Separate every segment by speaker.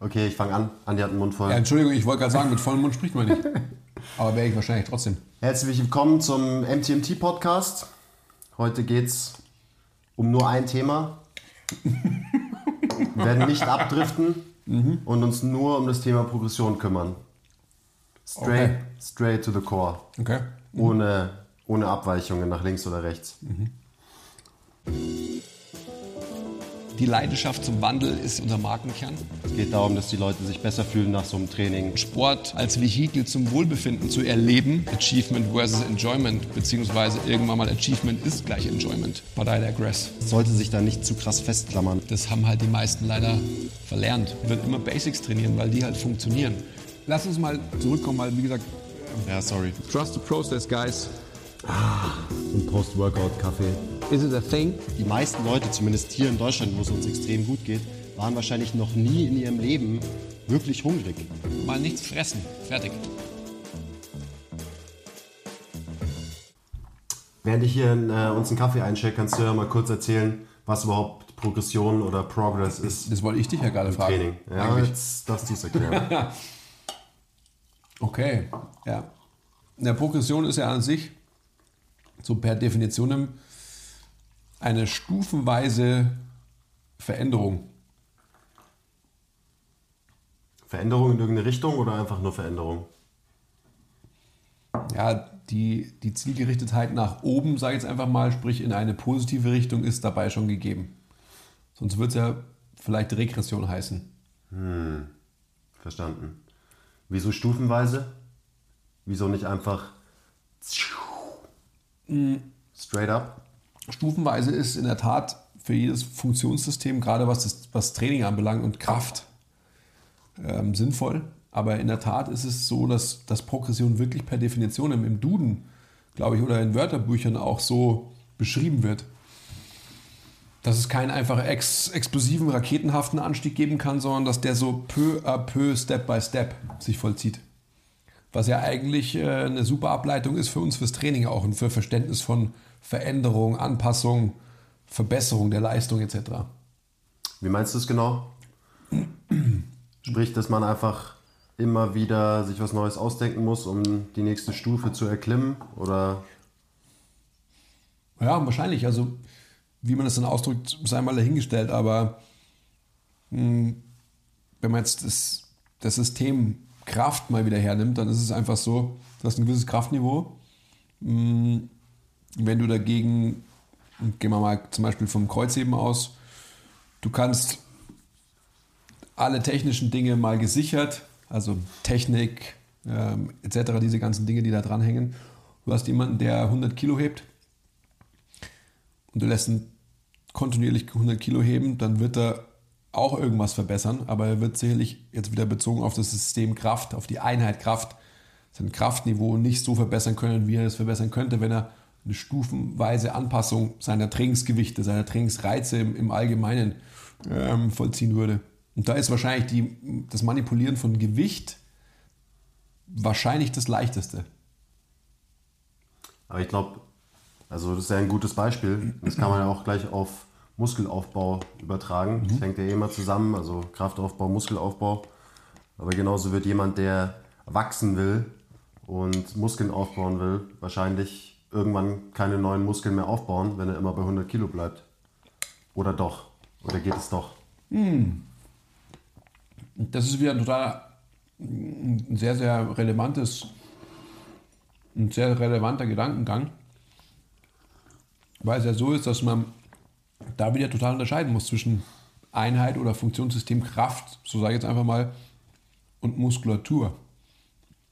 Speaker 1: Okay, ich fange an. Andi hat den Mund voll.
Speaker 2: Ja, Entschuldigung, ich wollte gerade sagen, mit vollem Mund spricht man nicht. Aber wäre ich wahrscheinlich trotzdem.
Speaker 1: Herzlich willkommen zum MTMT-Podcast. Heute geht's um nur ein Thema. Wir werden nicht abdriften und uns nur um das Thema Progression kümmern. Straight,
Speaker 2: Okay.
Speaker 1: straight to the core.
Speaker 2: Okay.
Speaker 1: Ohne, ohne Abweichungen nach links oder rechts.
Speaker 2: Die Leidenschaft zum Wandel ist unser Markenkern.
Speaker 1: Es geht darum, dass die Leute sich besser fühlen nach so einem Training.
Speaker 2: Sport als Vehikel zum Wohlbefinden zu erleben. Achievement versus Enjoyment, beziehungsweise irgendwann mal Achievement ist gleich Enjoyment. But I digress.
Speaker 1: Es sollte sich da nicht zu krass festklammern.
Speaker 2: Das haben halt die meisten leider verlernt. Wird immer Basics trainieren, weil die halt funktionieren. Lass uns mal zurückkommen, weil wie gesagt,
Speaker 1: Ja, sorry.
Speaker 2: trust the process, guys.
Speaker 1: Und Post-Workout-Kaffee.
Speaker 2: Is it a thing?
Speaker 1: Die meisten Leute, zumindest hier in Deutschland, wo es uns extrem gut geht, waren wahrscheinlich noch nie in ihrem Leben wirklich hungrig.
Speaker 2: Mal nichts fressen. Fertig.
Speaker 1: Während ich hier äh, uns einen Kaffee einschenke, kannst du ja mal kurz erzählen, was überhaupt Progression oder Progress ist
Speaker 2: Das wollte ich dich ja gerade
Speaker 1: im
Speaker 2: fragen.
Speaker 1: Training. Ja,
Speaker 2: Eigentlich.
Speaker 1: jetzt darfst du es erklären.
Speaker 2: Okay, ja. Eine Progression ist ja an sich so per Definition eine stufenweise Veränderung.
Speaker 1: Veränderung in irgendeine Richtung oder einfach nur Veränderung?
Speaker 2: Ja, die, die Zielgerichtetheit nach oben, sage ich jetzt einfach mal, sprich in eine positive Richtung, ist dabei schon gegeben. Sonst wird es ja vielleicht Regression heißen.
Speaker 1: Verstanden. Wieso stufenweise? Wieso nicht einfach straight up?
Speaker 2: Stufenweise ist in der Tat für jedes Funktionssystem, gerade was das was Training anbelangt und Kraft, ähm, sinnvoll. Aber in der Tat ist es so, dass, dass Progression wirklich per Definition im, im Duden, glaube ich, oder in Wörterbüchern auch so beschrieben wird. Dass es keinen einfach ex explosiven, raketenhaften Anstieg geben kann, sondern dass der so peu à peu, Step by Step sich vollzieht. Was ja eigentlich äh, eine super Ableitung ist für uns fürs Training auch und für Verständnis von Veränderung, Anpassung, Verbesserung der Leistung etc.
Speaker 1: Wie meinst du es genau? Sprich, dass man einfach immer wieder sich was Neues ausdenken muss, um die nächste Stufe zu erklimmen? Oder
Speaker 2: Ja, wahrscheinlich. Also, wie man das dann ausdrückt, sei mal dahingestellt. Aber mh, wenn man jetzt das, das System Kraft mal wieder hernimmt, dann ist es einfach so, du hast ein gewisses Kraftniveau. Mh, wenn du dagegen, gehen wir mal zum Beispiel vom Kreuzheben aus, du kannst alle technischen Dinge mal gesichert, also Technik ähm, etc., diese ganzen Dinge, die da dranhängen. Du hast jemanden, der 100 Kilo hebt und du lässt ihn kontinuierlich 100 Kilo heben, dann wird er auch irgendwas verbessern, aber er wird sicherlich jetzt wieder bezogen auf das System Kraft, auf die Einheit Kraft, sein Kraftniveau nicht so verbessern können, wie er es verbessern könnte, wenn er eine stufenweise Anpassung seiner Trainingsgewichte, seiner Trainingsreize im, im Allgemeinen ähm, vollziehen würde. Und da ist wahrscheinlich die, das Manipulieren von Gewicht wahrscheinlich das leichteste.
Speaker 1: Aber ich glaube, also das ist ja ein gutes Beispiel. Das kann man ja auch gleich auf Muskelaufbau übertragen. Das hängt ja eh immer zusammen, also Kraftaufbau, Muskelaufbau. Aber genauso wird jemand, der wachsen will und Muskeln aufbauen will, wahrscheinlich irgendwann keine neuen Muskeln mehr aufbauen, wenn er immer bei 100 Kilo bleibt. Oder doch? Oder geht es doch?
Speaker 2: Das ist wieder ein total ein sehr, sehr relevantes, ein sehr relevanter Gedankengang, weil es ja so ist, dass man da wieder total unterscheiden muss zwischen Einheit oder Funktionssystem Kraft, so sage ich jetzt einfach mal, und Muskulatur.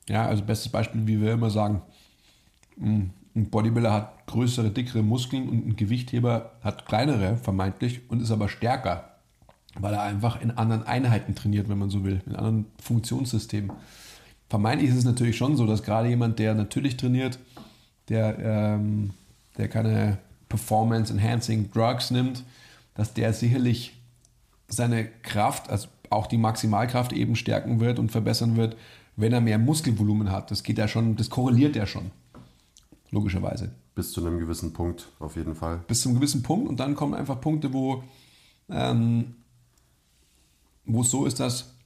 Speaker 2: Ja, also bestes Beispiel, wie wir immer sagen, ein Bodybuilder hat größere, dickere Muskeln und ein Gewichtheber hat kleinere, vermeintlich, und ist aber stärker weil er einfach in anderen Einheiten trainiert, wenn man so will, in anderen Funktionssystemen. Vermeintlich ist es natürlich schon so, dass gerade jemand, der natürlich trainiert, der, ähm, der keine Performance-Enhancing Drugs nimmt, dass der sicherlich seine Kraft, also auch die Maximalkraft eben stärken wird und verbessern wird, wenn er mehr Muskelvolumen hat. Das geht ja schon, das korreliert ja schon. Logischerweise.
Speaker 1: Bis zu einem gewissen Punkt, auf jeden Fall.
Speaker 2: Bis zu einem gewissen Punkt und dann kommen einfach Punkte, wo, ähm, wo es so ist, dass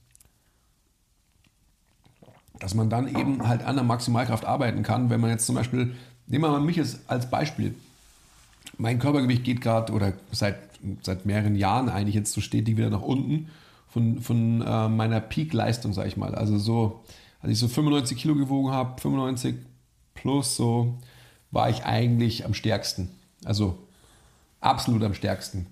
Speaker 2: dass man dann eben halt an der Maximalkraft arbeiten kann. Wenn man jetzt zum Beispiel, nehmen wir mal mich als, Beispiel. Mein Körpergewicht geht gerade oder seit, seit mehreren Jahren eigentlich jetzt so stetig wieder nach unten von, von äh, meiner Peak-Leistung, sag ich mal. Also so, als ich so 95 Kilo gewogen habe, 95 plus, so war ich eigentlich am stärksten. Also absolut am stärksten.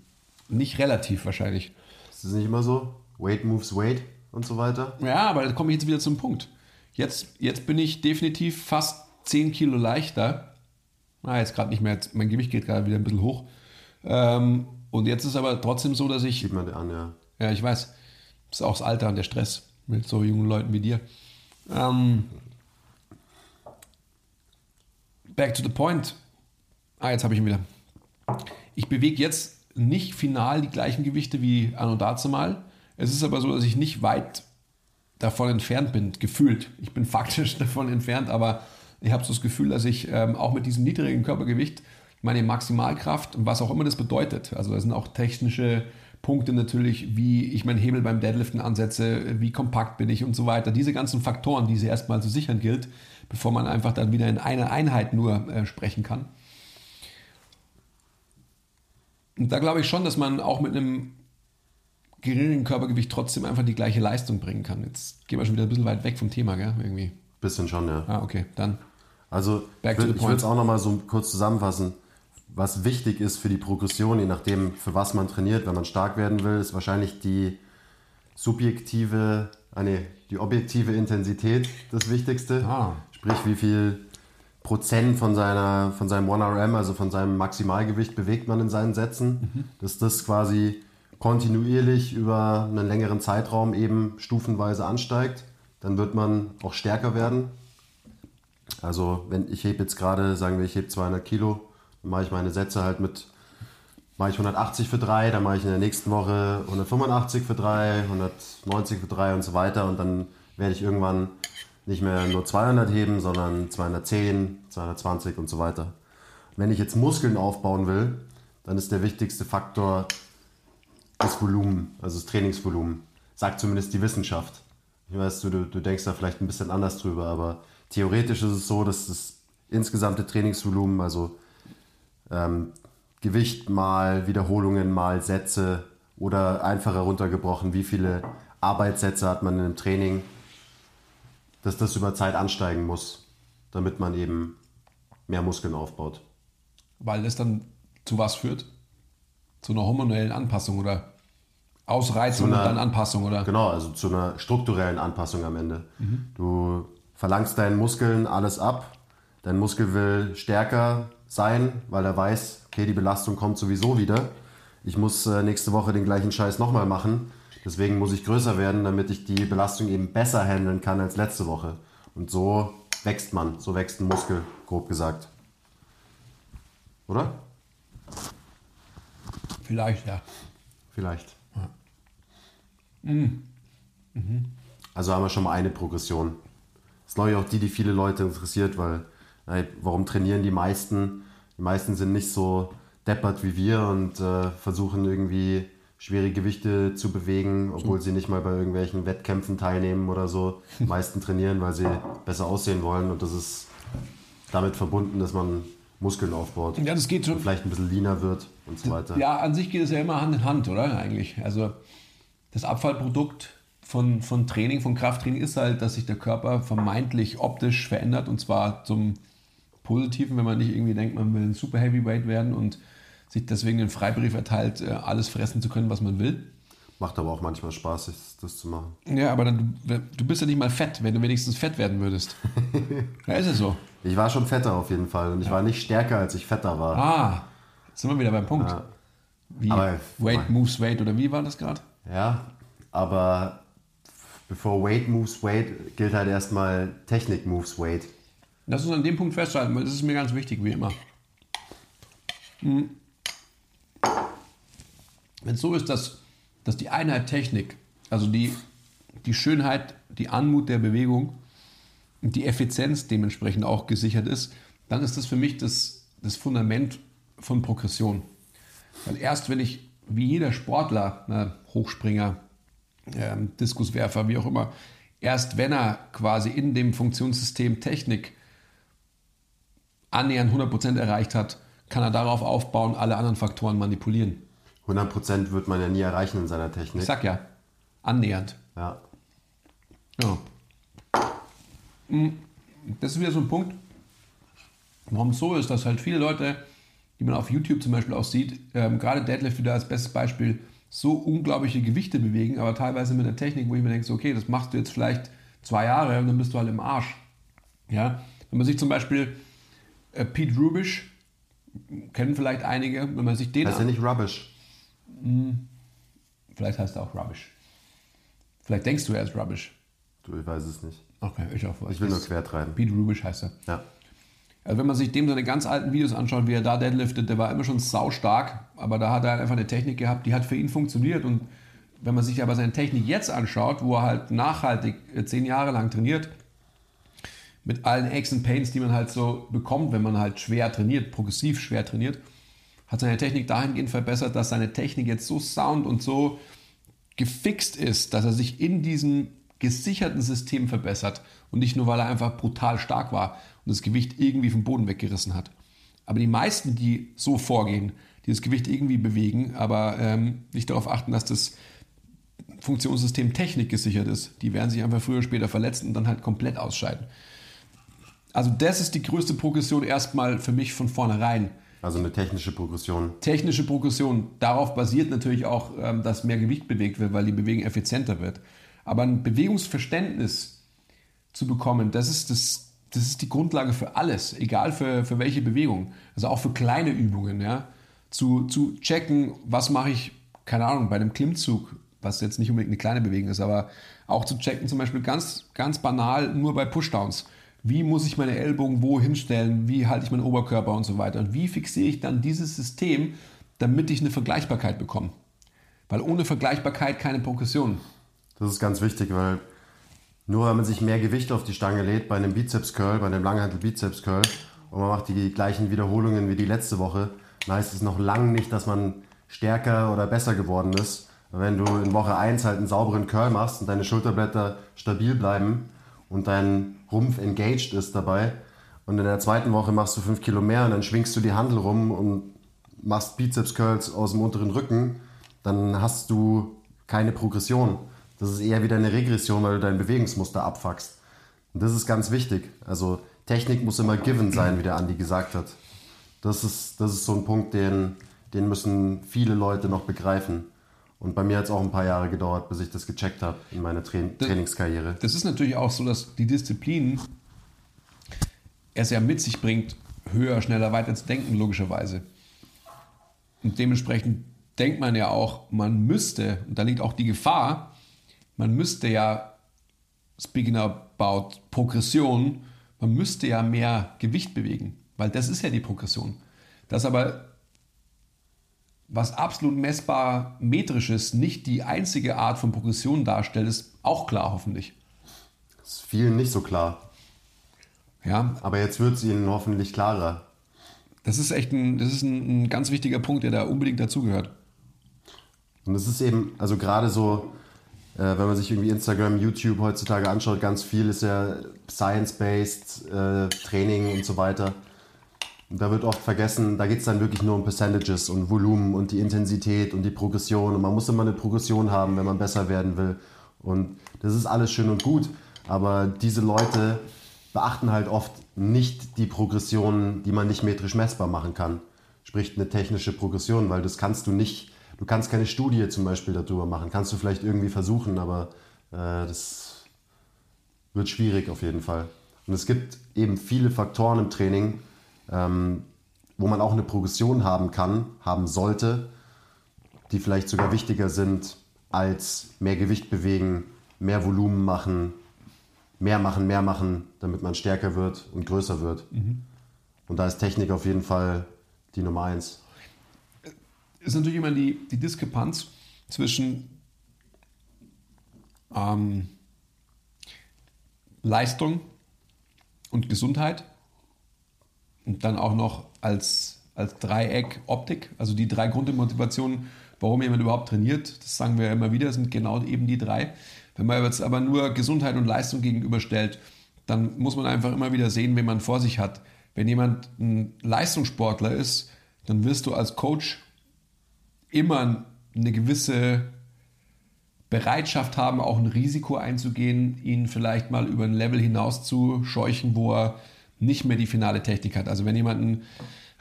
Speaker 2: Nicht relativ wahrscheinlich.
Speaker 1: Ist das nicht immer so? Weight moves weight und so weiter?
Speaker 2: Ja, aber da komme ich jetzt wieder zum Punkt. Jetzt, jetzt bin ich definitiv fast 10 Kilo leichter. Ah, jetzt gerade nicht mehr, jetzt, mein Gewicht geht gerade wieder ein bisschen hoch. Ähm, und jetzt ist aber trotzdem so, dass ich.
Speaker 1: Sieht man an, ja.
Speaker 2: Ja, ich weiß. Das ist auch das Alter und der Stress mit so jungen Leuten wie dir. Ähm, back to the point. Ah, jetzt habe ich ihn wieder. Ich bewege jetzt nicht final die gleichen Gewichte wie an und dazu. Es ist aber so, dass ich nicht weit davon entfernt bin, gefühlt. Ich bin faktisch davon entfernt, aber ich habe so das Gefühl, dass ich ähm, auch mit diesem niedrigen Körpergewicht meine Maximalkraft und was auch immer das bedeutet, also da sind auch technische Punkte natürlich, wie ich meinen Hebel beim Deadliften ansetze, wie kompakt bin ich und so weiter. Diese ganzen Faktoren, die sie erstmal zu sichern gilt, bevor man einfach dann wieder in einer Einheit nur äh, sprechen kann. Und da glaube ich schon, dass man auch mit einem geringen Körpergewicht trotzdem einfach die gleiche Leistung bringen kann. Jetzt gehen wir schon wieder ein bisschen weit weg vom Thema, gell? Irgendwie.
Speaker 1: Bisschen schon, ja.
Speaker 2: Ah, okay, dann.
Speaker 1: Also, ich würde es auch nochmal so kurz zusammenfassen. Was wichtig ist für die Progression, je nachdem, für was man trainiert, wenn man stark werden will, ist wahrscheinlich die subjektive, ah nee, die objektive Intensität das Wichtigste.
Speaker 2: Ah.
Speaker 1: Sprich, wie viel Prozent von, seiner, von seinem 1RM, also von seinem Maximalgewicht, bewegt man in seinen Sätzen. Dass das quasi kontinuierlich über einen längeren Zeitraum eben stufenweise ansteigt. Dann wird man auch stärker werden. Also wenn ich hebe jetzt gerade, sagen wir, ich hebe 200 Kilo, mache ich meine Sätze halt mit, mache ich 180 für 3, dann mache ich in der nächsten Woche 185 für 3, 190 für 3 und so weiter und dann werde ich irgendwann nicht mehr nur 200 heben, sondern 210, 220 und so weiter. Wenn ich jetzt Muskeln aufbauen will, dann ist der wichtigste Faktor das Volumen, also das Trainingsvolumen. Sagt zumindest die Wissenschaft. Ich weiß, du, du denkst da vielleicht ein bisschen anders drüber, aber theoretisch ist es so, dass das insgesamte Trainingsvolumen, also ähm, Gewicht mal Wiederholungen mal Sätze oder einfacher runtergebrochen, wie viele Arbeitssätze hat man in einem Training, dass das über Zeit ansteigen muss, damit man eben mehr Muskeln aufbaut.
Speaker 2: Weil das dann zu was führt? Zu einer hormonellen Anpassung oder Ausreizung
Speaker 1: Zu einer-
Speaker 2: und dann Anpassung oder?
Speaker 1: Genau, also zu einer strukturellen Anpassung am Ende. Du verlangst deinen Muskeln alles ab. Dein Muskel will stärker sein, weil er weiß, okay, die Belastung kommt sowieso wieder. Ich muss äh, nächste Woche den gleichen Scheiß nochmal machen. Deswegen muss ich größer werden, damit ich die Belastung eben besser handeln kann als letzte Woche. Und so wächst man, so wächst ein Muskel, grob gesagt. Oder?
Speaker 2: Vielleicht, ja.
Speaker 1: Vielleicht. Also haben wir schon mal eine Progression. Das ist glaube ich auch die, die viele Leute interessiert, weil ey, warum trainieren die meisten? Die meisten sind nicht so deppert wie wir und äh, versuchen irgendwie schwere Gewichte zu bewegen, obwohl sie nicht mal bei irgendwelchen Wettkämpfen teilnehmen oder so. Die meisten trainieren, weil sie besser aussehen wollen und das ist damit verbunden, dass man Muskeln aufbaut.
Speaker 2: Ja, das geht schon.
Speaker 1: Und vielleicht ein bisschen leaner wird und so weiter.
Speaker 2: Ja, an sich geht es ja immer Hand in Hand, oder? Eigentlich. Also das Abfallprodukt von, von Training, von Krafttraining ist halt, dass sich der Körper vermeintlich optisch verändert und zwar zum Positiven, wenn man nicht irgendwie denkt, man will ein Super Heavyweight werden und sich deswegen den Freibrief erteilt, äh, alles fressen zu können, was man will.
Speaker 1: Macht aber auch manchmal Spaß, sich das zu machen.
Speaker 2: Ja, aber dann, du, bist ja nicht mal fett, wenn du wenigstens fett werden würdest. ja, ist es so.
Speaker 1: Ich war schon fetter auf jeden Fall und ich war nicht stärker, als ich fetter war.
Speaker 2: Ah, jetzt sind wir wieder beim Punkt.
Speaker 1: Ja.
Speaker 2: Wie
Speaker 1: Aber-
Speaker 2: Weight moves weight oder wie war das gerade?
Speaker 1: Ja, aber bevor Weight moves Weight, gilt halt erstmal Technik moves Weight.
Speaker 2: Lass uns an dem Punkt festhalten, weil das ist mir ganz wichtig, wie immer. Hm. Wenn es so ist, dass, dass die Einheit Technik, also die, die Schönheit, die Anmut der Bewegung und die Effizienz dementsprechend auch gesichert ist, dann ist das für mich das, das Fundament von Progression. Weil erst wenn ich, wie jeder Sportler, ne, Hochspringer, ähm, Diskuswerfer, wie auch immer, erst wenn er quasi in dem Funktionssystem Technik annähernd 100% erreicht hat, kann er darauf aufbauen, alle anderen Faktoren manipulieren.
Speaker 1: 100% wird man ja nie erreichen in seiner Technik.
Speaker 2: Ich sag ja, annähernd.
Speaker 1: Ja.
Speaker 2: Ja. Hm, Das ist wieder so ein Punkt, warum es so ist, dass halt viele Leute, die man auf YouTube zum Beispiel auch sieht, ähm, gerade Deadlift wieder als bestes Beispiel, so unglaubliche Gewichte bewegen, aber teilweise mit einer Technik, wo ich mir denke, so, okay, das machst du jetzt vielleicht zwei Jahre und dann bist du halt im Arsch. Ja? Wenn man sich zum Beispiel äh, Pete Rubish, kennen vielleicht einige, wenn man sich den
Speaker 1: Heißt ja nicht Rubbish.
Speaker 2: vielleicht heißt er auch Rubbish. Vielleicht denkst du, er ist Rubbish.
Speaker 1: Du, ich weiß es nicht.
Speaker 2: Okay, ich auch.
Speaker 1: Ich will nur quer treiben.
Speaker 2: Pete Rubish heißt er.
Speaker 1: Ja.
Speaker 2: Also wenn man sich dem seine ganz alten Videos anschaut, wie er da deadliftet, der war immer schon saustark, aber da hat er einfach eine Technik gehabt, die hat für ihn funktioniert und wenn man sich aber seine Technik jetzt anschaut, wo er halt nachhaltig äh, zehn Jahre lang trainiert, mit allen Aches und Pains, die man halt so bekommt, wenn man halt schwer trainiert, progressiv schwer trainiert, hat seine Technik dahingehend verbessert, dass seine Technik jetzt so sound und so gefixt ist, dass er sich in diesem gesicherten System verbessert und nicht nur, weil er einfach brutal stark war und das Gewicht irgendwie vom Boden weggerissen hat. Aber die meisten, die so vorgehen, die das Gewicht irgendwie bewegen, aber ähm, nicht darauf achten, dass das Funktionssystem Technik gesichert ist, die werden sich einfach früher oder später verletzen und dann halt komplett ausscheiden. Also das ist die größte Progression erstmal für mich von vornherein.
Speaker 1: Also eine technische Progression.
Speaker 2: Technische Progression, darauf basiert natürlich auch, ähm, dass mehr Gewicht bewegt wird, weil die Bewegung effizienter wird. Aber ein Bewegungsverständnis zu bekommen, das ist, das, das ist die Grundlage für alles, egal für, für welche Bewegung. Also auch für kleine Übungen, ja. Zu, zu checken, was mache ich, keine Ahnung, bei einem Klimmzug, was jetzt nicht unbedingt eine kleine Bewegung ist, aber auch zu checken, zum Beispiel ganz, ganz banal nur bei Pushdowns. Wie muss ich meine Ellbogen wo hinstellen? Wie halte ich meinen Oberkörper und so weiter? Und wie fixiere ich dann dieses System, damit ich eine Vergleichbarkeit bekomme? Weil ohne Vergleichbarkeit keine Progression.
Speaker 1: Das ist ganz wichtig, weil nur wenn man sich mehr Gewicht auf die Stange lädt, bei einem Bizeps Curl, bei einem Langhantel Bizeps Curl und man macht die gleichen Wiederholungen wie die letzte Woche, dann heißt es noch lange nicht, dass man stärker oder besser geworden ist. Wenn du in Woche 1 halt einen sauberen Curl machst und deine Schulterblätter stabil bleiben und dein Rumpf engaged ist dabei und in der zweiten Woche machst du 5 Kilo mehr und dann schwingst du die Handel rum und machst Bizeps Curls aus dem unteren Rücken, dann hast du keine Progression. Das ist eher wieder eine Regression, weil du dein Bewegungsmuster abfuckst. Und das ist ganz wichtig. Also Technik muss immer given sein, wie der Andi gesagt hat. Das ist, das ist so ein Punkt, den, den müssen viele Leute noch begreifen. Und bei mir hat es auch ein paar Jahre gedauert, bis ich das gecheckt habe in meiner Tra Trainingskarriere.
Speaker 2: Das ist natürlich auch so, dass die Disziplin es ja mit sich bringt, höher, schneller, weiter zu denken, logischerweise. Und dementsprechend denkt man ja auch, man müsste, und da liegt auch die Gefahr, man müsste ja, speaking about Progression, man müsste ja mehr Gewicht bewegen, weil das ist ja die Progression. Das aber, was absolut messbar metrisches nicht die einzige Art von Progression darstellt, ist auch klar hoffentlich.
Speaker 1: Das ist vielen nicht so klar.
Speaker 2: Ja,
Speaker 1: Aber jetzt wird es ihnen hoffentlich klarer.
Speaker 2: das ist echt ein, das ist ein, ein ganz wichtiger Punkt, der da unbedingt dazugehört.
Speaker 1: Und es ist eben, also gerade so, äh, wenn man sich irgendwie Instagram, YouTube heutzutage anschaut, ganz viel ist ja science-based äh, Training und so weiter. Da wird oft vergessen, da geht es dann wirklich nur um Percentages und Volumen und die Intensität und die Progression. Und man muss immer eine Progression haben, wenn man besser werden will. Und das ist alles schön und gut. Aber diese Leute beachten halt oft nicht die Progression, die man nicht metrisch messbar machen kann. Sprich eine technische Progression, weil das kannst du nicht, du kannst keine Studie zum Beispiel darüber machen. Kannst du vielleicht irgendwie versuchen, aber äh, das wird schwierig auf jeden Fall. Und es gibt eben viele Faktoren im Training, ähm, wo man auch eine Progression haben kann, haben sollte, die vielleicht sogar wichtiger sind als mehr Gewicht bewegen, mehr Volumen machen, mehr machen, mehr machen, damit man stärker wird und größer wird. Und da ist Technik auf jeden Fall die Nummer eins.
Speaker 2: ist natürlich immer die, die Diskrepanz zwischen ähm, Leistung und Gesundheit und dann auch noch als, als Dreieck Optik, also die drei Grundmotivationen, warum jemand überhaupt trainiert, das sagen wir ja immer wieder, sind genau eben die drei. Wenn man jetzt aber nur Gesundheit und Leistung gegenüberstellt, dann muss man einfach immer wieder sehen, wen man vor sich hat. Wenn jemand ein Leistungssportler ist, dann wirst du als Coach immer eine gewisse Bereitschaft haben, auch ein Risiko einzugehen, ihn vielleicht mal über ein Level hinaus zu scheuchen, wo er nicht mehr die finale Technik hat. Also wenn jemand einen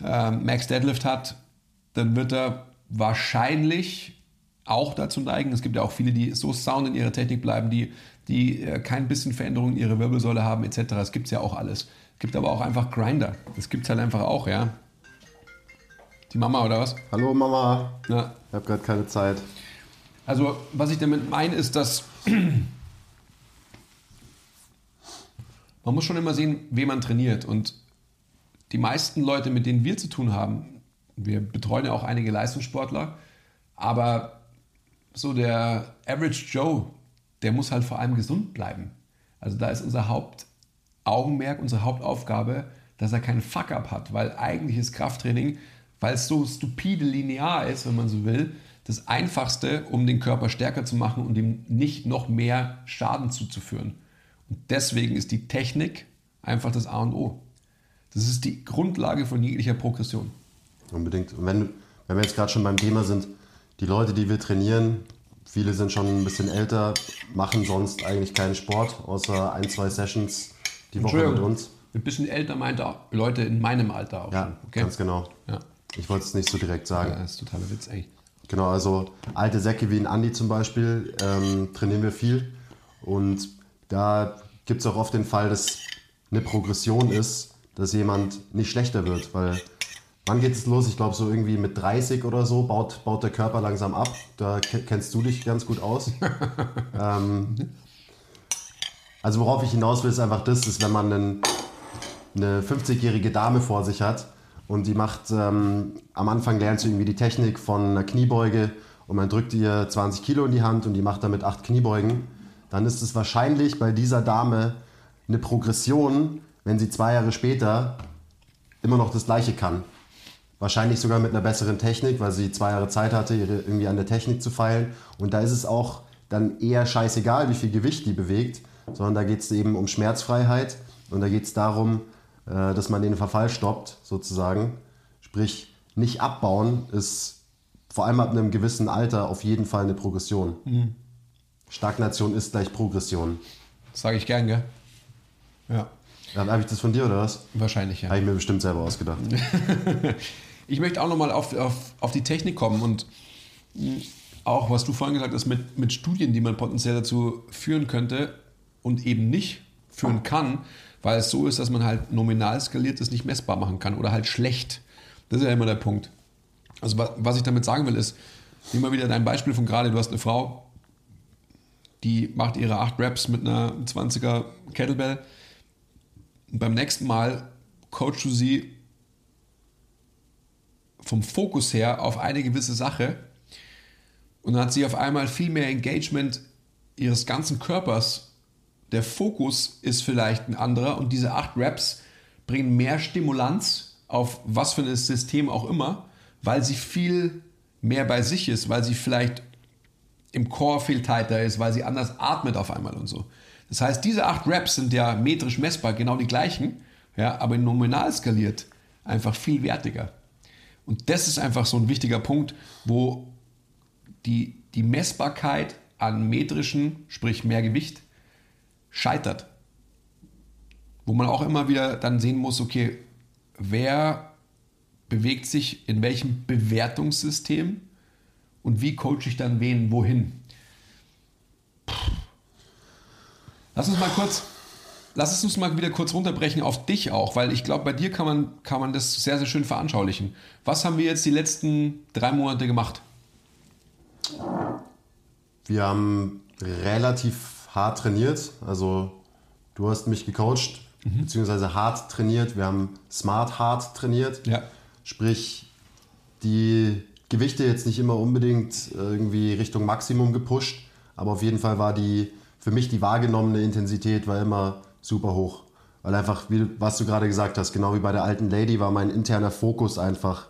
Speaker 2: äh, Max Deadlift hat, dann wird er wahrscheinlich auch dazu neigen. Es gibt ja auch viele, die so sound in ihrer Technik bleiben, die, die äh, kein bisschen Veränderung in ihrer Wirbelsäule haben, etc. Das gibt es ja auch alles. Es gibt aber auch einfach Grinder. Das gibt es halt einfach auch, ja. Die Mama oder was?
Speaker 1: Hallo Mama.
Speaker 2: Ja.
Speaker 1: Ich habe gerade keine Zeit.
Speaker 2: Also, was ich damit meine, ist, dass man muss schon immer sehen, wen man trainiert. Und die meisten Leute, mit denen wir zu tun haben, wir betreuen ja auch einige Leistungssportler, aber so der Average Joe, der muss halt vor allem gesund bleiben. Also da ist unser Hauptaugenmerk, unsere Hauptaufgabe, dass er keinen Fuck-up hat, weil eigentlich ist Krafttraining, weil es so stupide linear ist, wenn man so will, das Einfachste, um den Körper stärker zu machen und ihm nicht noch mehr Schaden zuzuführen. Und deswegen ist die Technik einfach das A und O. Das ist die Grundlage von jeglicher Progression.
Speaker 1: Unbedingt. Und wenn, wenn wir jetzt gerade schon beim Thema sind, die Leute, die wir trainieren, viele sind schon ein bisschen älter, machen sonst eigentlich keinen Sport, außer ein, zwei Sessions die Woche mit uns.
Speaker 2: Ein bisschen älter meint auch Leute in meinem Alter auch.
Speaker 1: Ja,
Speaker 2: schon,
Speaker 1: okay? ganz genau.
Speaker 2: Ja.
Speaker 1: Ich wollte es nicht so direkt sagen. Ja,
Speaker 2: das ist totaler Witz eigentlich.
Speaker 1: Genau, also alte Säcke wie ein Andi zum Beispiel ähm, trainieren wir viel. Und da gibt es auch oft den Fall, dass eine Progression ist, dass jemand nicht schlechter wird. Weil wann geht es los? Ich glaube, so irgendwie mit 30 oder so baut, baut der Körper langsam ab. Da kennst du dich ganz gut aus. ähm, also worauf ich hinaus will, ist einfach das, ist, wenn man einen, eine 50-jährige Dame vor sich hat, und die macht, ähm, am Anfang lernt sie irgendwie die Technik von einer Kniebeuge und man drückt ihr 20 Kilo in die Hand und die macht damit acht Kniebeugen. Dann ist es wahrscheinlich bei dieser Dame eine Progression, wenn sie zwei Jahre später immer noch das Gleiche kann. Wahrscheinlich sogar mit einer besseren Technik, weil sie zwei Jahre Zeit hatte, irgendwie an der Technik zu feilen. Und da ist es auch dann eher scheißegal, wie viel Gewicht die bewegt, sondern da geht es eben um Schmerzfreiheit und da geht es darum, äh, dass man den Verfall stoppt, sozusagen. Sprich, nicht abbauen ist vor allem ab einem gewissen Alter auf jeden Fall eine Progression. Mhm. Stagnation ist gleich Progression.
Speaker 2: Das sage ich gern, gell? Ja.
Speaker 1: Habe ich das von dir oder was?
Speaker 2: Wahrscheinlich, ja.
Speaker 1: Habe ich mir bestimmt selber ausgedacht.
Speaker 2: ich möchte auch nochmal auf, auf, auf die Technik kommen und auch, was du vorhin gesagt hast, mit, mit Studien, die man potenziell dazu führen könnte und eben nicht führen kann, weil es so ist, dass man halt nominal skaliert das nicht messbar machen kann oder halt schlecht. Das ist ja immer der Punkt. Also was ich damit sagen will ist, nimm mal wieder dein Beispiel von gerade, du hast eine Frau, die macht ihre 8 Reps mit einer 20er Kettlebell. Und beim nächsten Mal coachst du sie vom Fokus her auf eine gewisse Sache und dann hat sie auf einmal viel mehr Engagement ihres ganzen Körpers der Fokus ist vielleicht ein anderer und diese acht Reps bringen mehr Stimulanz auf was für ein System auch immer, weil sie viel mehr bei sich ist, weil sie vielleicht im Core viel tighter ist, weil sie anders atmet auf einmal und so. Das heißt, diese acht Reps sind ja metrisch messbar genau die gleichen, ja, aber nominal skaliert einfach viel wertiger. Und das ist einfach so ein wichtiger Punkt, wo die, die Messbarkeit an metrischen, sprich mehr Gewicht, scheitert. Wo man auch immer wieder dann sehen muss, okay, wer bewegt sich in welchem Bewertungssystem und wie coache ich dann wen wohin. Lass uns mal kurz, lass uns mal wieder kurz runterbrechen auf dich auch, weil ich glaube, bei dir kann man, kann man das sehr, sehr schön veranschaulichen. Was haben wir jetzt die letzten drei Monate gemacht?
Speaker 1: Wir haben relativ hart trainiert. Also du hast mich gecoacht, mhm. beziehungsweise hart trainiert. Wir haben smart hart trainiert.
Speaker 2: Ja.
Speaker 1: Sprich, die Gewichte jetzt nicht immer unbedingt irgendwie Richtung Maximum gepusht, aber auf jeden Fall war die für mich die wahrgenommene Intensität war immer super hoch. Weil einfach, wie, was du gerade gesagt hast, genau wie bei der alten Lady, war mein interner Fokus einfach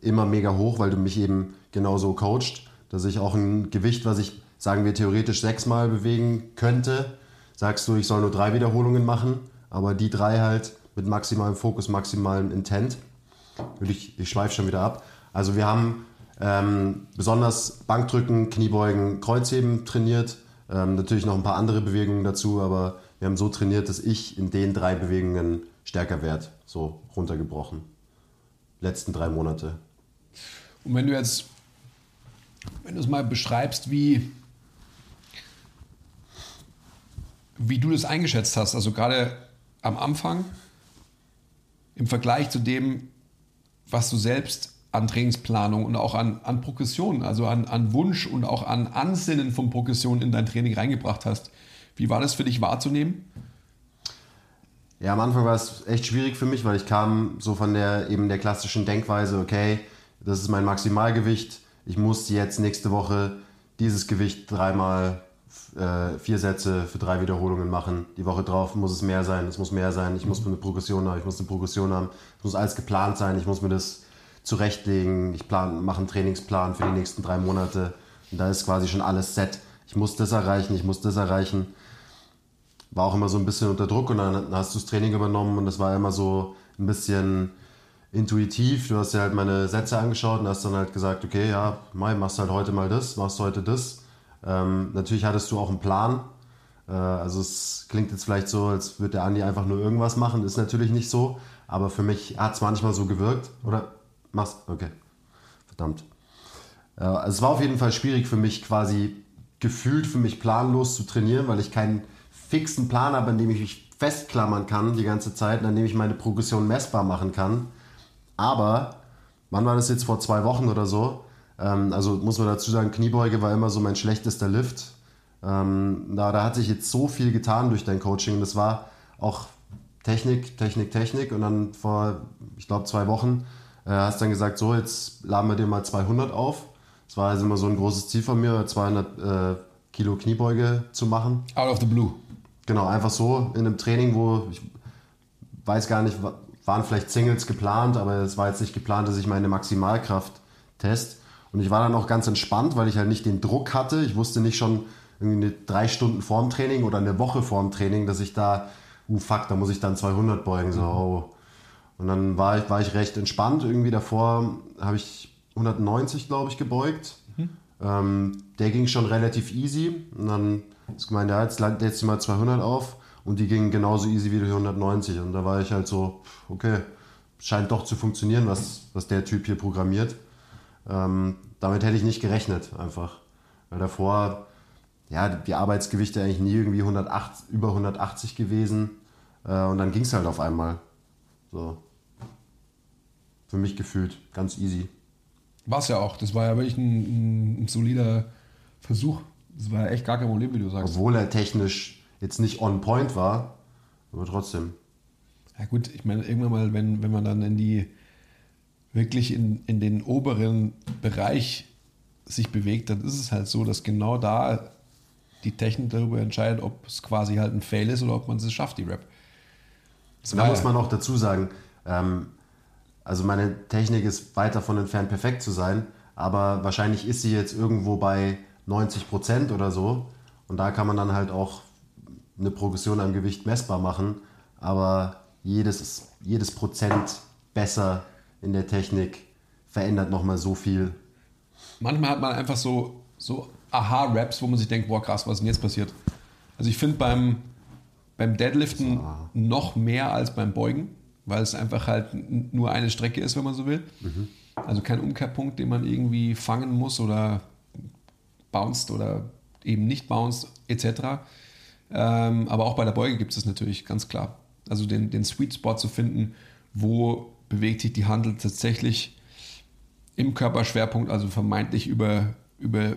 Speaker 1: immer mega hoch, weil du mich eben genauso coacht, dass ich auch ein Gewicht, was ich sagen wir, theoretisch sechsmal bewegen könnte, sagst du, ich soll nur drei Wiederholungen machen, aber die drei halt mit maximalem Fokus, maximalem Intent. Ich, ich schweife schon wieder ab. Also wir haben ähm, besonders Bankdrücken, Kniebeugen, Kreuzheben trainiert. Ähm, natürlich noch ein paar andere Bewegungen dazu, aber wir haben so trainiert, dass ich in den drei Bewegungen stärker werde, so runtergebrochen. Letzten drei Monate.
Speaker 2: Und wenn du jetzt, wenn du es mal beschreibst, wie, wie du das eingeschätzt hast, also gerade am Anfang im Vergleich zu dem, was du selbst an Trainingsplanung und auch an, an Progression, also an, an Wunsch und auch an Ansinnen von Progression in dein Training reingebracht hast. Wie war das für dich wahrzunehmen?
Speaker 1: Ja, am Anfang war es echt schwierig für mich, weil ich kam so von der eben der klassischen Denkweise, okay, das ist mein Maximalgewicht, ich muss jetzt nächste Woche dieses Gewicht dreimal äh, vier Sätze für drei Wiederholungen machen. Die Woche drauf muss es mehr sein, es muss mehr sein, ich muss eine Progression haben, ich muss eine Progression haben, es muss alles geplant sein, ich muss mir das zurechtlegen, ich mache einen Trainingsplan für die nächsten drei Monate und da ist quasi schon alles set. Ich muss das erreichen, ich muss das erreichen. War auch immer so ein bisschen unter Druck und dann hast du das Training übernommen und das war immer so ein bisschen intuitiv. Du hast dir halt meine Sätze angeschaut und hast dann halt gesagt, okay, ja, Mai, machst halt heute mal das, machst heute das. Ähm, natürlich hattest du auch einen Plan. Äh, also es klingt jetzt vielleicht so, als würde der Andi einfach nur irgendwas machen. Ist natürlich nicht so. Aber für mich hat es manchmal so gewirkt. Oder machst Okay. Verdammt. Äh, also es war auf jeden Fall schwierig für mich quasi gefühlt für mich planlos zu trainieren, weil ich keinen fixen Plan habe, an dem ich mich festklammern kann die ganze Zeit, an dem ich meine Progression messbar machen kann. Aber, wann war das jetzt vor zwei Wochen oder so? Ähm, also muss man dazu sagen, Kniebeuge war immer so mein schlechtester Lift. Ähm, da, da hat sich jetzt so viel getan durch dein Coaching. Das war auch Technik, Technik, Technik. Und dann vor, ich glaube, zwei Wochen äh, hast dann gesagt, so, jetzt laden wir dir mal 200 auf. Das war also immer so ein großes Ziel von mir, 200 äh, Kilo Kniebeuge zu machen.
Speaker 2: Out of the blue.
Speaker 1: Genau, einfach so in einem Training, wo ich weiß gar nicht, waren vielleicht Singles geplant, aber es war jetzt nicht geplant, dass ich meine Maximalkraft test. Und ich war dann auch ganz entspannt, weil ich halt nicht den Druck hatte. Ich wusste nicht schon irgendwie eine drei Stunden vorm Training oder eine Woche vorm Training, dass ich da, uh fuck, da muss ich dann 200 beugen. So, oh. Und dann war ich, war ich recht entspannt. Irgendwie davor habe ich 190, glaube ich, gebeugt. Mhm. Ähm, der ging schon relativ easy. Und dann ist gemeint, ja, jetzt landet jetzt mal 200 auf. Und die gingen genauso easy wie die 190. Und da war ich halt so, okay, scheint doch zu funktionieren, was, was der Typ hier programmiert. Ähm, damit hätte ich nicht gerechnet, einfach. Weil davor, ja, die Arbeitsgewichte eigentlich nie irgendwie 108, über 180 gewesen. Äh, und dann ging es halt auf einmal. So. Für mich gefühlt ganz easy.
Speaker 2: War es ja auch. Das war ja wirklich ein, ein, solider Versuch. Das war ja echt gar kein Problem, wie du sagst.
Speaker 1: Obwohl er technisch jetzt nicht on point war, aber trotzdem.
Speaker 2: Ja gut, ich meine, irgendwann mal, wenn, wenn man dann in die wirklich in, in den oberen Bereich sich bewegt, dann ist es halt so, dass genau da die Technik darüber entscheidet, ob es quasi halt ein Fail ist oder ob man es schafft, die Rap.
Speaker 1: da muss man auch dazu sagen, ähm, also meine Technik ist weit davon entfernt, perfekt zu sein, aber wahrscheinlich ist sie jetzt irgendwo bei 90 Prozent oder so. Und da kann man dann halt auch eine Progression am Gewicht messbar machen, aber jedes, jedes Prozent besser in der Technik verändert nochmal so viel.
Speaker 2: Manchmal hat man einfach so, so Aha-Raps, wo man sich denkt, boah krass, was ist denn jetzt passiert? Also ich finde beim, beim Deadliften so. noch mehr als beim Beugen, weil es einfach halt nur eine Strecke ist, wenn man so will. Mhm. Also kein Umkehrpunkt, den man irgendwie fangen muss oder bounced oder eben nicht bounced etc. Ähm, aber auch bei der Beuge gibt es natürlich ganz klar. Also den, den Sweet Spot zu finden, wo bewegt sich die Handel tatsächlich im Körperschwerpunkt, also vermeintlich über, über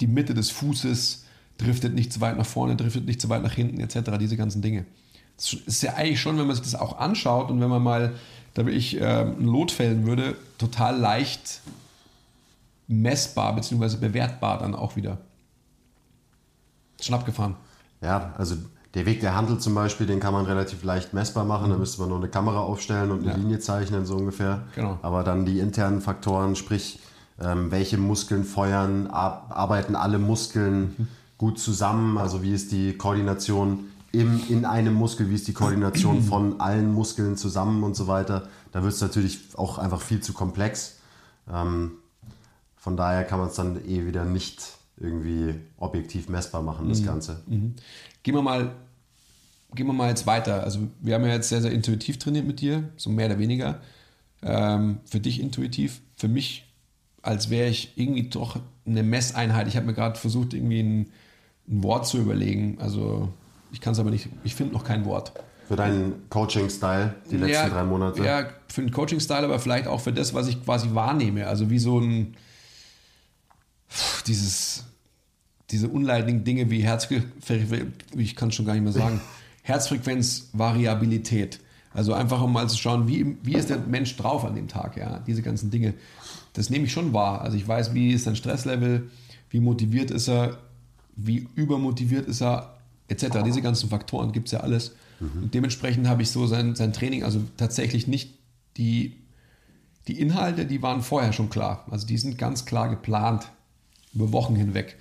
Speaker 2: die Mitte des Fußes, driftet nicht zu weit nach vorne, driftet nicht zu weit nach hinten, etc. Diese ganzen Dinge. Das ist ja eigentlich schon, wenn man sich das auch anschaut und wenn man mal, da ich äh, ein Lot fällen würde, total leicht messbar bzw. bewertbar dann auch wieder. Schon abgefahren.
Speaker 1: Ja, also der Weg der Handel zum Beispiel, den kann man relativ leicht messbar machen. Da müsste man nur eine Kamera aufstellen und eine ja. Linie zeichnen, so ungefähr. Genau. Aber dann die internen Faktoren, sprich ähm, welche Muskeln feuern, ar arbeiten alle Muskeln gut zusammen, also wie ist die Koordination im, in einem Muskel, wie ist die Koordination von allen Muskeln zusammen und so weiter. Da wird es natürlich auch einfach viel zu komplex. Ähm, von daher kann man es dann eh wieder nicht irgendwie objektiv messbar machen, das Ganze.
Speaker 2: Gehen wir mal, gehen wir mal jetzt weiter. Also wir haben ja jetzt sehr, sehr intuitiv trainiert mit dir, so mehr oder weniger. Ähm, für dich intuitiv, für mich, als wäre ich irgendwie doch eine Messeinheit. Ich habe mir gerade versucht, irgendwie ein, ein Wort zu überlegen. Also ich kann es aber nicht, ich finde noch kein Wort.
Speaker 1: Für deinen Coaching-Style die letzten
Speaker 2: ja,
Speaker 1: drei Monate.
Speaker 2: Ja, für den Coaching-Style, aber vielleicht auch für das, was ich quasi wahrnehme. Also wie so ein dieses, diese unleidlichen Dinge wie Herzfrequenz, ich kann es schon gar nicht mehr sagen, Herzfrequenzvariabilität. Also einfach um mal zu schauen, wie, wie ist der Mensch drauf an dem Tag, ja, diese ganzen Dinge. Das nehme ich schon wahr. Also ich weiß, wie ist sein Stresslevel, wie motiviert ist er, wie übermotiviert ist er, etc. Diese ganzen Faktoren gibt es ja alles. Und dementsprechend habe ich so sein, sein Training, also tatsächlich nicht die, die Inhalte, die waren vorher schon klar. Also die sind ganz klar geplant über Wochen hinweg.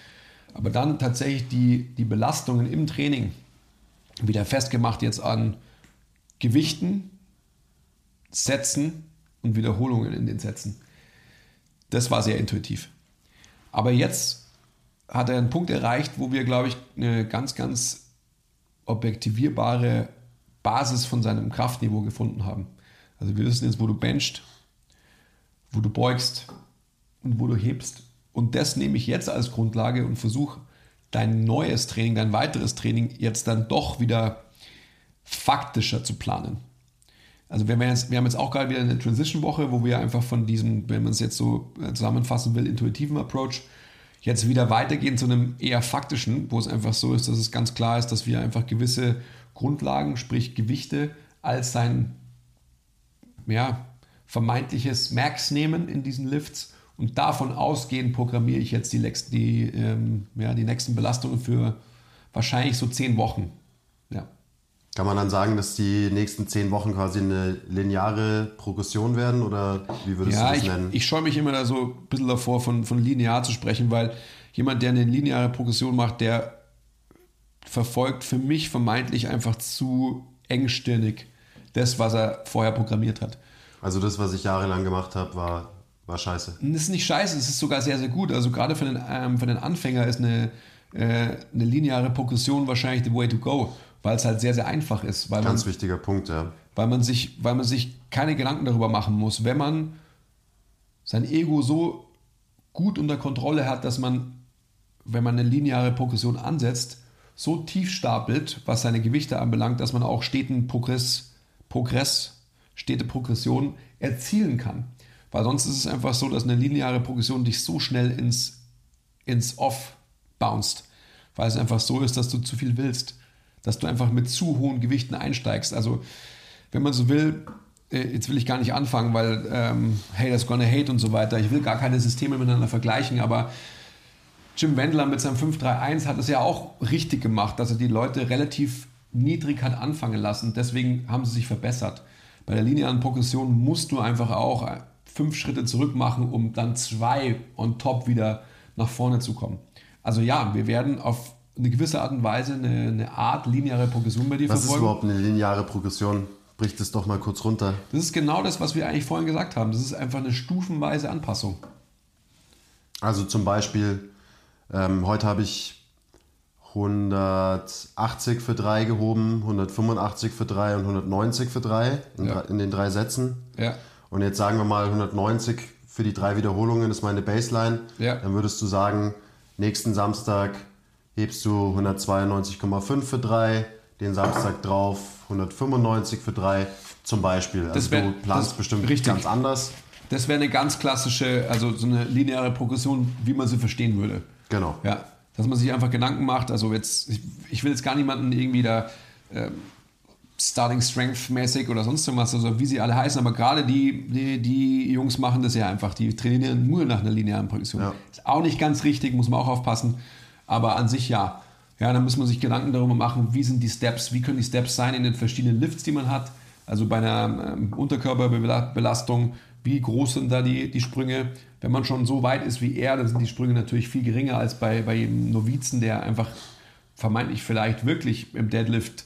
Speaker 2: Aber dann tatsächlich die, die Belastungen im Training wieder festgemacht jetzt an Gewichten, Sätzen und Wiederholungen in den Sätzen. Das war sehr intuitiv. Aber jetzt hat er einen Punkt erreicht, wo wir, glaube ich, eine ganz, ganz objektivierbare Basis von seinem Kraftniveau gefunden haben. Also wir wissen jetzt, wo du benchst, wo du beugst und wo du hebst. Und das nehme ich jetzt als Grundlage und versuche dein neues Training, dein weiteres Training jetzt dann doch wieder faktischer zu planen. Also wir haben jetzt, wir haben jetzt auch gerade wieder eine Transition-Woche, wo wir einfach von diesem, wenn man es jetzt so zusammenfassen will, intuitiven Approach jetzt wieder weitergehen zu einem eher faktischen, wo es einfach so ist, dass es ganz klar ist, dass wir einfach gewisse Grundlagen, sprich Gewichte, als sein ja, vermeintliches Max nehmen in diesen Lifts und davon ausgehend programmiere ich jetzt die, die, ähm, ja, die nächsten Belastungen für wahrscheinlich so zehn Wochen.
Speaker 1: Kann man dann sagen, dass die nächsten zehn Wochen quasi eine lineare Progression werden oder wie würdest
Speaker 2: ja,
Speaker 1: du das
Speaker 2: ich,
Speaker 1: nennen?
Speaker 2: Ich scheue mich immer da so ein bisschen davor, von, von linear zu sprechen, weil jemand, der eine lineare Progression macht, der verfolgt für mich vermeintlich einfach zu engstirnig das, was er vorher programmiert hat.
Speaker 1: Also das, was ich jahrelang gemacht habe, war, war scheiße.
Speaker 2: Das ist nicht scheiße, es ist sogar sehr, sehr gut. Also gerade für den, ähm, für den Anfänger ist eine, äh, eine lineare Progression wahrscheinlich the way to go weil es halt sehr, sehr einfach ist. Weil
Speaker 1: Ganz
Speaker 2: man,
Speaker 1: wichtiger Punkt, ja.
Speaker 2: Weil man, sich, weil man sich keine Gedanken darüber machen muss. Wenn man sein Ego so gut unter Kontrolle hat, dass man, wenn man eine lineare Progression ansetzt, so tief stapelt, was seine Gewichte anbelangt, dass man auch steten Progress, Progress, stete Progression erzielen kann. Weil sonst ist es einfach so, dass eine lineare Progression dich so schnell ins, ins Off bounced. Weil es einfach so ist, dass du zu viel willst dass du einfach mit zu hohen Gewichten einsteigst. Also, wenn man so will, äh, jetzt will ich gar nicht anfangen, weil ähm, haters gonna hate und so weiter. Ich will gar keine Systeme miteinander vergleichen, aber Jim Wendler mit seinem 531 hat es ja auch richtig gemacht, dass er die Leute relativ niedrig hat anfangen lassen. Deswegen haben sie sich verbessert. Bei der linearen Progression musst du einfach auch fünf Schritte zurück machen, um dann zwei on top wieder nach vorne zu kommen. Also ja, wir werden auf eine gewisse Art und Weise eine, eine Art lineare Progression bei dir
Speaker 1: Was
Speaker 2: verfolgen.
Speaker 1: ist überhaupt eine lineare Progression? Brich das doch mal kurz runter.
Speaker 2: Das ist genau das, was wir eigentlich vorhin gesagt haben. Das ist einfach eine stufenweise Anpassung.
Speaker 1: Also zum Beispiel, ähm, heute habe ich 180 für 3 gehoben, 185 für 3 und 190 für 3 in,
Speaker 2: Ja.
Speaker 1: drei- in den drei Sätzen.
Speaker 2: Ja.
Speaker 1: Und jetzt sagen wir mal 190 für die drei Wiederholungen ist meine Baseline.
Speaker 2: Ja.
Speaker 1: Dann würdest du sagen, nächsten Samstag hebst du 192,5 für 3, den Samstag drauf 195 für 3 zum Beispiel. Also
Speaker 2: Das wär-
Speaker 1: du planst
Speaker 2: das-
Speaker 1: bestimmt
Speaker 2: richtig.
Speaker 1: ganz anders.
Speaker 2: Das wäre eine ganz klassische, also so eine lineare Progression, wie man sie verstehen würde.
Speaker 1: Genau.
Speaker 2: Ja, dass man sich einfach Gedanken macht. Also jetzt, ich, ich will jetzt gar niemanden irgendwie da ähm, Starting Strength mäßig oder sonst irgendwas, also wie sie alle heißen, aber gerade die, die, die Jungs machen das ja einfach. Die trainieren nur nach einer linearen Progression.
Speaker 1: Ja.
Speaker 2: Ist auch nicht ganz richtig, muss man auch aufpassen. Aber an sich ja. Ja, dann muss man sich Gedanken darüber machen, wie sind die Steps, wie können die Steps sein in den verschiedenen Lifts, die man hat. Also bei einer ähm, Unterkörperbelastung, wie groß sind da die, die Sprünge? Wenn man schon so weit ist wie er, dann sind die Sprünge natürlich viel geringer als bei, bei jedem Novizen, der einfach vermeintlich vielleicht wirklich im Deadlift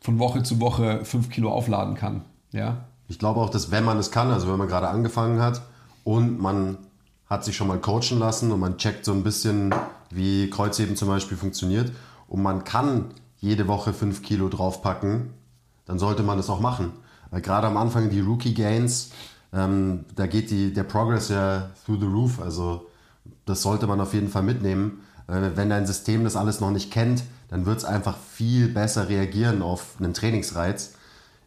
Speaker 2: von Woche zu Woche 5 Kilo aufladen kann. Ja?
Speaker 1: Ich glaube auch, dass wenn man es kann, also wenn man gerade angefangen hat und man hat sich schon mal coachen lassen und man checkt so ein bisschen, wie Kreuzheben zum Beispiel funktioniert und man kann jede Woche 5 Kilo draufpacken, dann sollte man das auch machen. Weil gerade am Anfang die Rookie Gains, ähm, da geht die, der Progress ja through the roof. Also das sollte man auf jeden Fall mitnehmen. Äh, wenn dein System das alles noch nicht kennt, dann wird es einfach viel besser reagieren auf einen Trainingsreiz.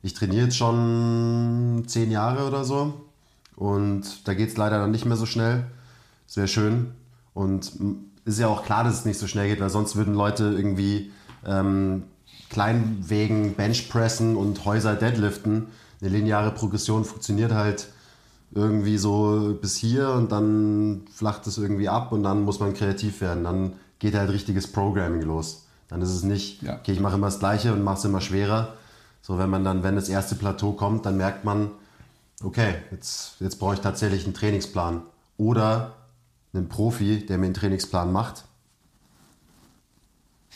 Speaker 1: Ich trainiere jetzt schon zehn Jahre oder so und da geht es leider dann nicht mehr so schnell. Sehr schön. Und ist ja auch klar, dass es nicht so schnell geht, weil sonst würden Leute irgendwie ähm, Kleinwegen Benchpressen und Häuser deadliften. Eine lineare Progression funktioniert halt irgendwie so bis hier und dann flacht es irgendwie ab und dann muss man kreativ werden. Dann geht halt richtiges Programming los. Dann ist es nicht, ja. okay, ich mache immer das Gleiche und mache es immer schwerer. So, wenn man dann, wenn das erste Plateau kommt, dann merkt man, okay, jetzt, jetzt brauche ich tatsächlich einen Trainingsplan. Oder einen Profi, der mir einen Trainingsplan macht,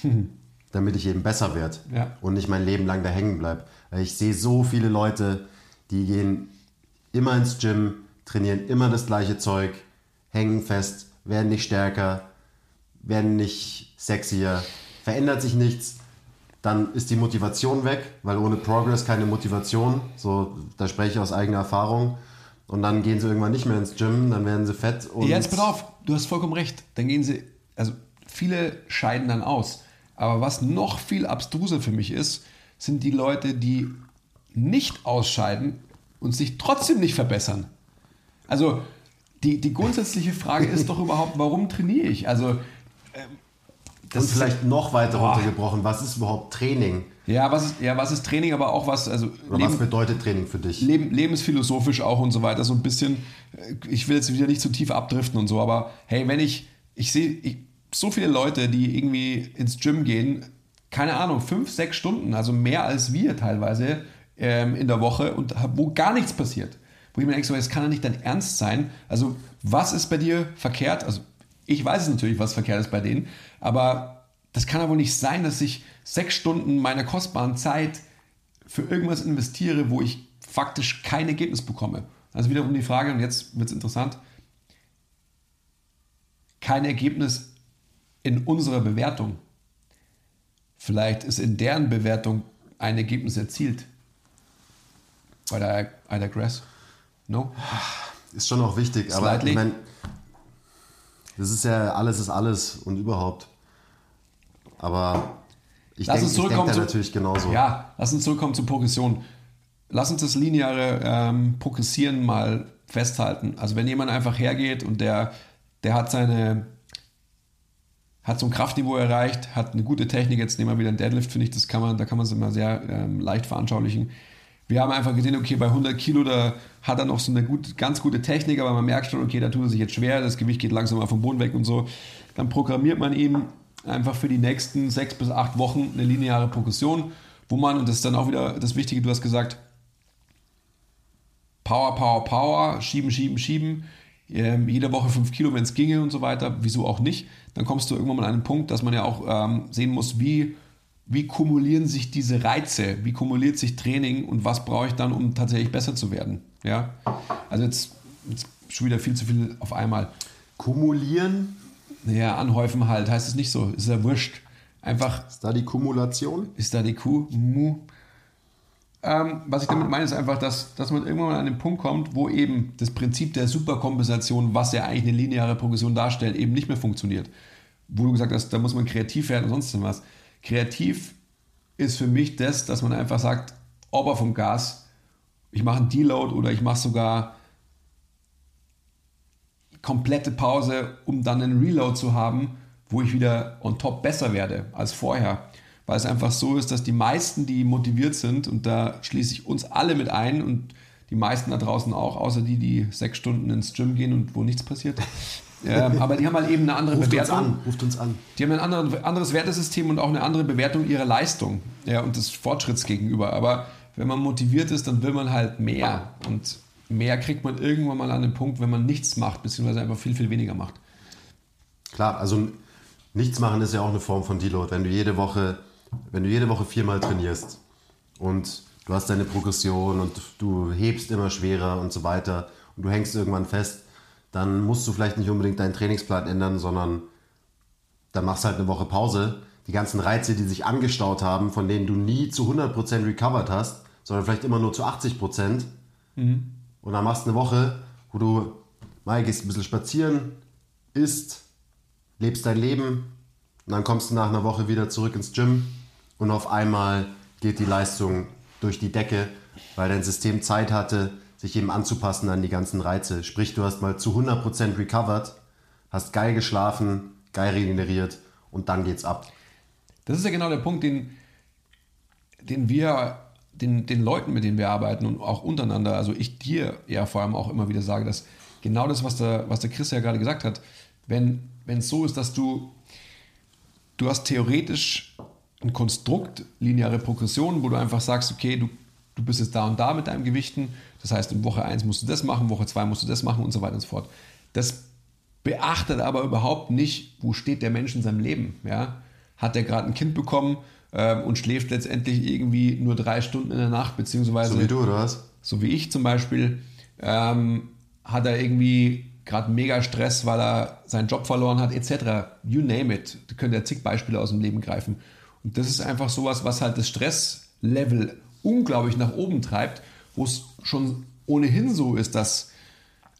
Speaker 1: hm. damit ich eben besser werde ja. und nicht mein Leben lang da hängen bleibe. Ich sehe so viele Leute, die gehen immer ins Gym, trainieren immer das gleiche Zeug, hängen fest, werden nicht stärker, werden nicht sexier, verändert sich nichts, dann ist die Motivation weg, weil ohne Progress keine Motivation. So, da spreche ich aus eigener Erfahrung. Und dann gehen sie irgendwann nicht mehr ins Gym, dann werden sie fett. Und
Speaker 2: jetzt pass auf, du hast vollkommen recht. Dann gehen sie, also viele scheiden dann aus. Aber was noch viel abstruser für mich ist, sind die Leute, die nicht ausscheiden und sich trotzdem nicht verbessern. Also die, die grundsätzliche Frage ist doch überhaupt, warum trainiere ich? Also
Speaker 1: ähm, das und vielleicht noch weiter boah. runtergebrochen, was ist überhaupt Training?
Speaker 2: Ja, was ist, ja, was ist Training, aber auch was, also.
Speaker 1: Leben, was bedeutet Training für dich?
Speaker 2: Leben, lebensphilosophisch auch und so weiter. So ein bisschen, äh, ich will jetzt wieder nicht zu tief abdriften und so, aber hey, wenn ich, ich sehe so viele Leute, die irgendwie ins Gym gehen, keine Ahnung, fünf, sechs Stunden, also mehr als wir teilweise ähm, in der Woche und wo gar nichts passiert. Wo ich mir denke, so, das kann ja nicht dein Ernst sein. Also, was ist bei dir verkehrt? Also, ich weiß es natürlich, was verkehrt ist bei denen, aber das kann ja wohl nicht sein, dass ich sechs Stunden meiner kostbaren Zeit für irgendwas investiere, wo ich faktisch kein Ergebnis bekomme. Also wiederum die Frage, und jetzt wird es interessant, kein Ergebnis in unserer Bewertung. Vielleicht ist in deren Bewertung ein Ergebnis erzielt. Bei der I digress. No?
Speaker 1: Ist schon auch wichtig, Slightly. aber ich meine, das ist ja alles ist alles und überhaupt. Aber ich denke denk da natürlich genauso.
Speaker 2: Ja, lass uns zurückkommen zur Progression. Lass uns das lineare ähm, Progressieren mal festhalten. Also wenn jemand einfach hergeht und der, der hat seine hat so ein Kraftniveau erreicht, hat eine gute Technik, jetzt nehmen wir wieder einen Deadlift, finde ich, das kann man, da kann man es immer sehr ähm, leicht veranschaulichen. Wir haben einfach gesehen, okay, bei 100 Kilo, da hat er noch so eine gut, ganz gute Technik, aber man merkt schon, okay, da tut er sich jetzt schwer, das Gewicht geht langsam mal vom Boden weg und so. Dann programmiert man ihm einfach für die nächsten sechs bis acht Wochen eine lineare Progression, wo man, und das ist dann auch wieder das Wichtige, du hast gesagt, Power, Power, Power, schieben, schieben, schieben, ähm, jede Woche fünf Kilo, wenn es ginge und so weiter, wieso auch nicht. Dann kommst du irgendwann mal an einen Punkt, dass man ja auch ähm, sehen muss, wie wie kumulieren sich diese Reize, wie kumuliert sich Training und was brauche ich dann, um tatsächlich besser zu werden. Ja? Also jetzt, jetzt schon wieder viel zu viel auf einmal.
Speaker 1: Kumulieren?
Speaker 2: Naja, anhäufen halt, heißt es nicht so, ist ja wurscht. Einfach.
Speaker 1: Ist da die Kumulation?
Speaker 2: Ist da die Kuh? Mu. Ähm, was ich damit meine, ist einfach, dass, dass man irgendwann mal an den Punkt kommt, wo eben das Prinzip der Superkompensation, was ja eigentlich eine lineare Progression darstellt, eben nicht mehr funktioniert. Wo du gesagt hast, da muss man kreativ werden und sonst was. Kreativ ist für mich das, dass man einfach sagt, Ober vom Gas, ich mache einen Deload oder ich mache sogar komplette Pause, um dann einen Reload zu haben, wo ich wieder on top besser werde als vorher. Weil es einfach so ist, dass die meisten, die motiviert sind, und da schließe ich uns alle mit ein und die meisten da draußen auch, außer die, die sechs Stunden ins Gym gehen und wo nichts passiert, ähm, aber die haben halt eben eine andere
Speaker 1: ruft
Speaker 2: Bewertung.
Speaker 1: Uns an, ruft uns an.
Speaker 2: Die haben ein anderes, anderes Wertesystem und auch eine andere Bewertung ihrer Leistung ja, und des Fortschritts gegenüber. Aber wenn man motiviert ist, dann will man halt mehr. Und mehr kriegt man irgendwann mal an den Punkt, wenn man nichts macht, beziehungsweise einfach viel, viel weniger macht.
Speaker 1: Klar, also nichts machen ist ja auch eine Form von Deload. Wenn du jede Woche, wenn du jede Woche viermal trainierst und du hast deine Progression und du hebst immer schwerer und so weiter und du hängst irgendwann fest, dann musst du vielleicht nicht unbedingt deinen Trainingsplan ändern, sondern dann machst du halt eine Woche Pause. Die ganzen Reize, die sich angestaut haben, von denen du nie zu 100% recovered hast, sondern vielleicht immer nur zu 80%. Mhm. Und dann machst du eine Woche, wo du mal gehst ein bisschen spazieren, isst, lebst dein Leben und dann kommst du nach einer Woche wieder zurück ins Gym und auf einmal geht die Leistung durch die Decke, weil dein System Zeit hatte, sich eben anzupassen an die ganzen Reize. Sprich, du hast mal zu 100% recovered, hast geil geschlafen, geil regeneriert und dann geht's ab.
Speaker 2: Das ist ja genau der Punkt, den, den wir den, den Leuten, mit denen wir arbeiten und auch untereinander, also ich dir ja vor allem auch immer wieder sage, dass genau das, was der, was der Chris ja gerade gesagt hat, wenn es so ist, dass du, du hast theoretisch ein Konstrukt, lineare Progression, wo du einfach sagst, okay, du, du bist jetzt da und da mit deinen Gewichten, das heißt, in Woche 1 musst du das machen, Woche 2 musst du das machen und so weiter und so fort. Das beachtet aber überhaupt nicht, wo steht der Mensch in seinem Leben. Ja? Hat er gerade ein Kind bekommen ähm, und schläft letztendlich irgendwie nur drei Stunden in der Nacht, beziehungsweise.
Speaker 1: So wie du, oder was?
Speaker 2: So wie ich zum Beispiel. Ähm, hat er irgendwie gerade mega Stress, weil er seinen Job verloren hat, etc. You name it. Da könnt ihr zig Beispiele aus dem Leben greifen. Und das ist einfach sowas, was halt das Stresslevel unglaublich nach oben treibt, wo es schon ohnehin so ist, dass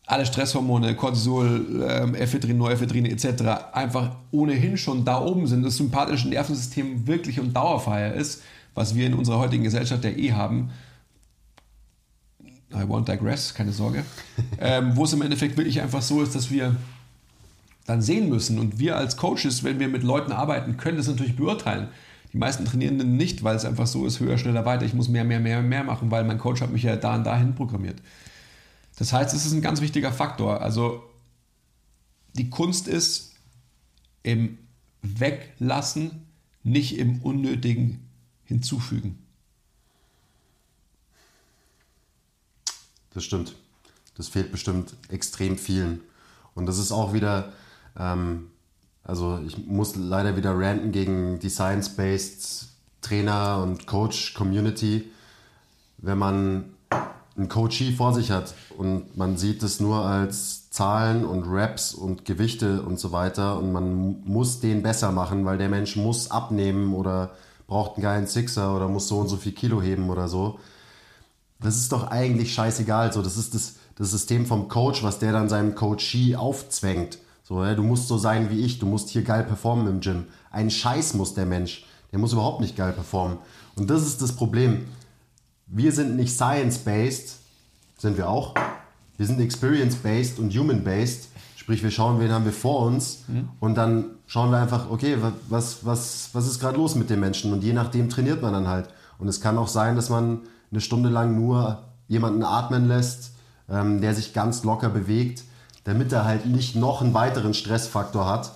Speaker 2: alle Stresshormone, Cortisol, ähm, Ephedrin, Noephedrin etc. einfach ohnehin schon da oben sind, das sympathische Nervensystem wirklich und Dauerfeier ist, was wir in unserer heutigen Gesellschaft ja eh haben. I won't digress, keine Sorge. ähm, wo es im Endeffekt wirklich einfach so ist, dass wir dann sehen müssen und wir als Coaches, wenn wir mit Leuten arbeiten, können das natürlich beurteilen. Die meisten Trainierenden nicht, weil es einfach so ist, höher, schneller, weiter. Ich muss mehr, mehr, mehr, mehr machen, weil mein Coach hat mich ja da und dahin programmiert. Das heißt, es ist ein ganz wichtiger Faktor. Also die Kunst ist im Weglassen, nicht im Unnötigen hinzufügen.
Speaker 1: Das stimmt. Das fehlt bestimmt extrem vielen. Und das ist auch wieder, ähm, also ich muss leider wieder ranten gegen die Science-Based Trainer und Coach-Community. Wenn man einen Coachee vor sich hat und man sieht es nur als Zahlen und Raps und Gewichte und so weiter und man muss den besser machen, weil der Mensch muss abnehmen oder braucht einen geilen Sixer oder muss so und so viel Kilo heben oder so. Das ist doch eigentlich scheißegal. So, das ist das, das System vom Coach, was der dann seinem Coachee aufzwängt. So, ja, du musst so sein wie ich, du musst hier geil performen im Gym. Ein Scheiß muss der Mensch. Der muss überhaupt nicht geil performen. Und das ist das Problem wir sind nicht science-based, sind wir auch. Wir sind experience-based und human-based. Sprich, wir schauen, wen haben wir vor uns mhm. und dann schauen wir einfach, okay, was, was, was ist gerade los mit dem Menschen? Und je nachdem trainiert man dann halt. Und es kann auch sein, dass man eine Stunde lang nur jemanden atmen lässt, ähm, der sich ganz locker bewegt, damit er halt nicht noch einen weiteren Stressfaktor hat,